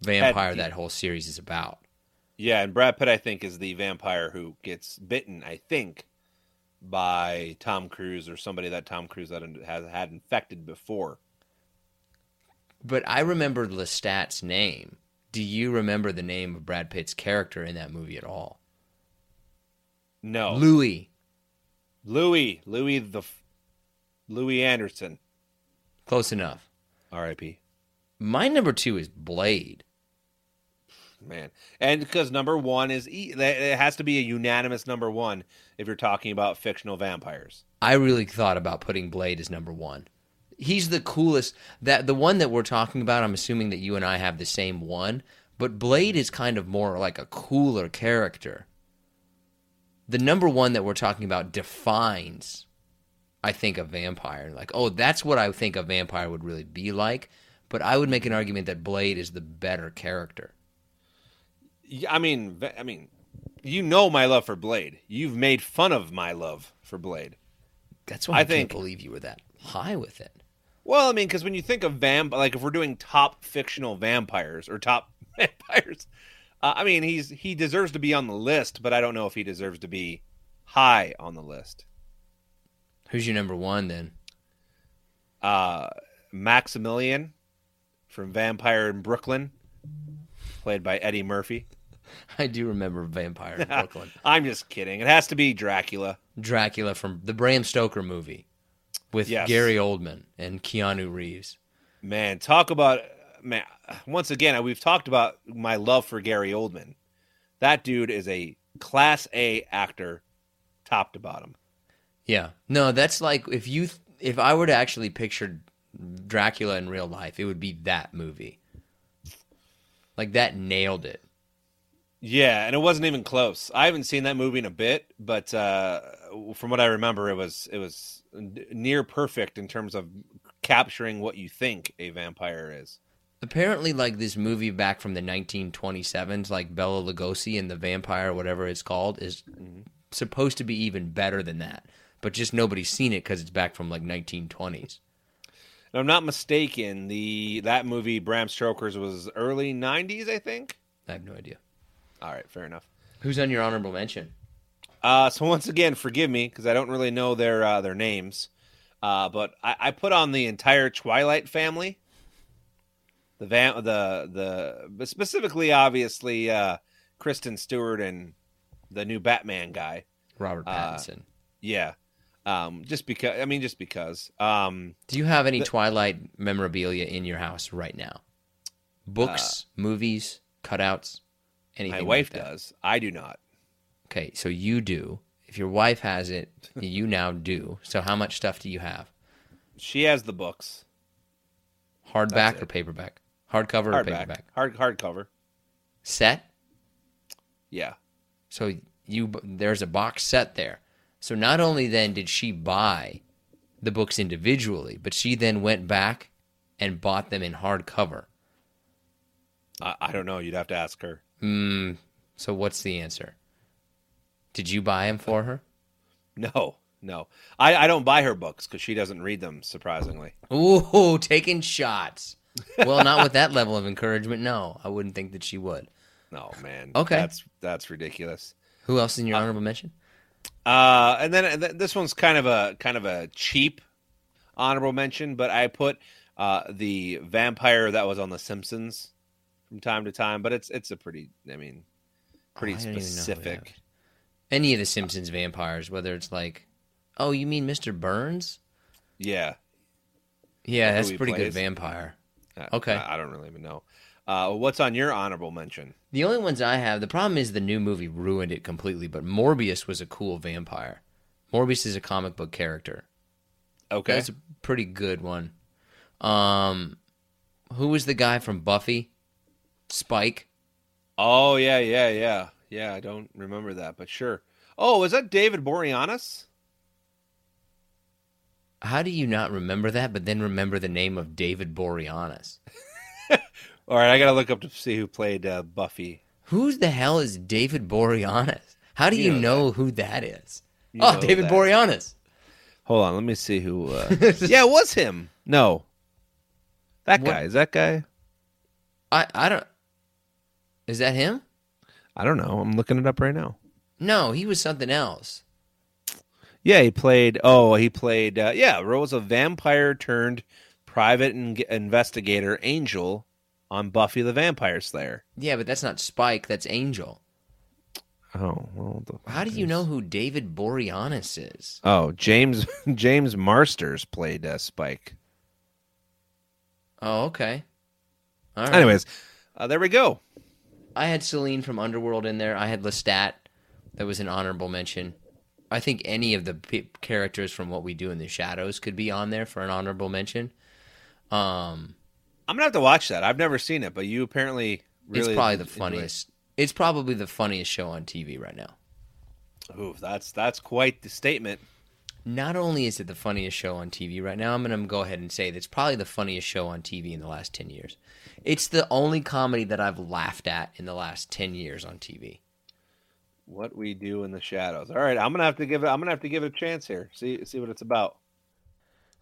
vampire Ed- that whole series is about. Yeah, and Brad Pitt I think is the vampire who gets bitten. I think by Tom Cruise or somebody that Tom Cruise had, has had infected before. But I remember Lestat's name. Do you remember the name of Brad Pitt's character in that movie at all? No, Louis. Louis, Louis the Louie Anderson, Close enough. R.I.P. My number two is Blade. man and because number one is it has to be a unanimous number one if you're talking about fictional vampires I really thought about putting Blade as number one. He's the coolest. That the one that we're talking about. I'm assuming that you and I have the same one, but Blade is kind of more like a cooler character. The number one that we're talking about defines, I think, a vampire. Like, oh, that's what I think a vampire would really be like. But I would make an argument that Blade is the better character. I mean i mean you know my love for blade you've made fun of my love for blade That's why I, I can't believe you were that high with it. well i mean because when you think of vamp like if we're doing top fictional vampires or top vampires uh, i mean he's he deserves to be on the list but i don't know if he deserves to be high on the list Who's your number one then? uh maximilian from vampire in brooklyn played by eddie murphy I do remember Vampire in Brooklyn. I'm just kidding. It has to be Dracula. Dracula from the Bram Stoker movie with Yes. Gary Oldman and Keanu Reeves. Man, talk about man. Once again, we've talked about my love for Gary Oldman. That dude is a class A actor, top to bottom. Yeah. No, that's like if you if I were to actually picture Dracula in real life, it would be that movie. Like that nailed it. Yeah, and it wasn't even close. I haven't seen that movie in a bit, but uh, from what I remember, it was it was near perfect in terms of capturing what you think a vampire is. Apparently, like this movie back from the 1927s, like Bela Lugosi and the Vampire, whatever it's called, is supposed to be even better than that. But just nobody's seen it because it's back from like 1920s. If I'm not mistaken, the that movie Bram Stoker's was early 90s, I think. I have no idea. All right, fair enough. Who's on your honorable mention? Uh, so once again, forgive me because I don't really know their uh, their names, uh, but I, I, put on the entire Twilight family. The van, the the specifically, obviously, uh, Kristen Stewart and the new Batman guy, Robert uh, Pattinson. yeah, um, just because. I mean, just because. Um, Do you have any the, Twilight memorabilia in your house right now? Books, uh, movies, cutouts. Anything my wife like does. I do not. Okay, so you do. If your wife has it, you now do. So how much stuff do you have? She has the books. Hardback or paperback? Hardcover or paperback? Hard hardcover. Set? Yeah. So you there's a box set there. So not only then did she buy the books individually, but she then went back and bought them in hardcover. I, I don't know. You'd have to ask her. Mm, so what's the answer? Did you buy them for her? No, no. I, I don't buy her books because she doesn't read them, surprisingly. Ooh, taking shots. Well, not with that level of encouragement. No, I wouldn't think that she would. No, man. Okay. That's that's ridiculous. Who else in your uh, honorable mention? Uh, and then th- this one's kind of a kind of a cheap honorable mention, but I put uh, the vampire that was on The Simpsons from time to time, but it's it's a pretty, I mean, pretty oh, I specific. Any of the Simpsons vampires, whether it's like, oh, you mean Mr. Burns? Yeah, yeah, that's a pretty plays. good vampire. Okay, I, I don't really even know. Uh, what's on your honorable mention? The only ones I have. The problem is the new movie ruined it completely. But Morbius was a cool vampire. Morbius is a comic book character. Okay, that's a pretty good one. Um, who was the guy from Buffy? Spike. Oh yeah, yeah, yeah, yeah. I don't remember that, but sure. Oh, was that David Boreanaz? How do you not remember that, but then remember the name of David Boreanaz? All right, I gotta look up to see who played uh, Buffy. Who the hell is David Boreanaz? How do you, you know, know who that is? You oh, David that. Boreanaz. Hold on, let me see who. Uh... yeah, it was him. No, that what? guy is that guy. I I don't. Is that him? I don't know. I'm looking it up right now. No, he was something else. Yeah, he played. Oh, he played. Uh, yeah, Rose, a vampire turned private in- investigator Angel on Buffy the Vampire Slayer. Yeah, but that's not Spike. That's Angel. Oh, well, how do you know who David Boreanaz is? Oh, James James Marsters played uh, Spike. Oh, okay. All right. Anyways, uh, there we go. I had Selene from Underworld in there. I had Lestat. That was an honorable mention. I think any of the p- characters from What We Do in the Shadows could be on there for an honorable mention. Um, I'm gonna have to watch that. I've never seen it, but you apparently really. It's probably the funniest. It. It's probably the funniest show on TV right now. Ooh, that's that's quite the statement. Not only is it the funniest show on TV right now, I'm going to go ahead and say that it's probably the funniest show on TV in the last 10 years. It's the only comedy that I've laughed at in the last 10 years on TV. What we do in the shadows. All right, I'm to have to give it I'm to have to give it a chance here. See see what it's about.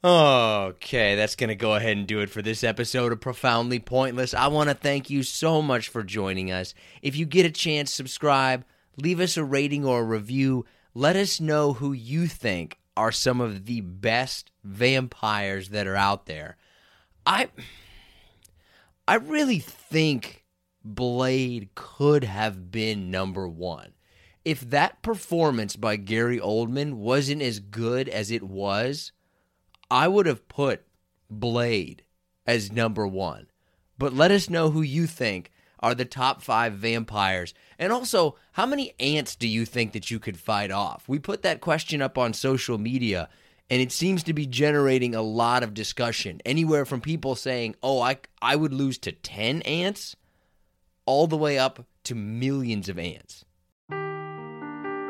Okay, that's going to go ahead and do it for this episode of Profoundly Pointless. I want to thank you so much for joining us. If you get a chance, subscribe, leave us a rating or a review. Let us know who you think are some of the best vampires that are out there. I I really think Blade could have been number 1. If that performance by Gary Oldman wasn't as good as it was, I would have put Blade as number one. But let us know who you think are the top five vampires? And also, how many ants do you think that you could fight off? We put that question up on social media, and it seems to be generating a lot of discussion. Anywhere from people saying, oh, I, I would lose to 10 ants, all the way up to millions of ants.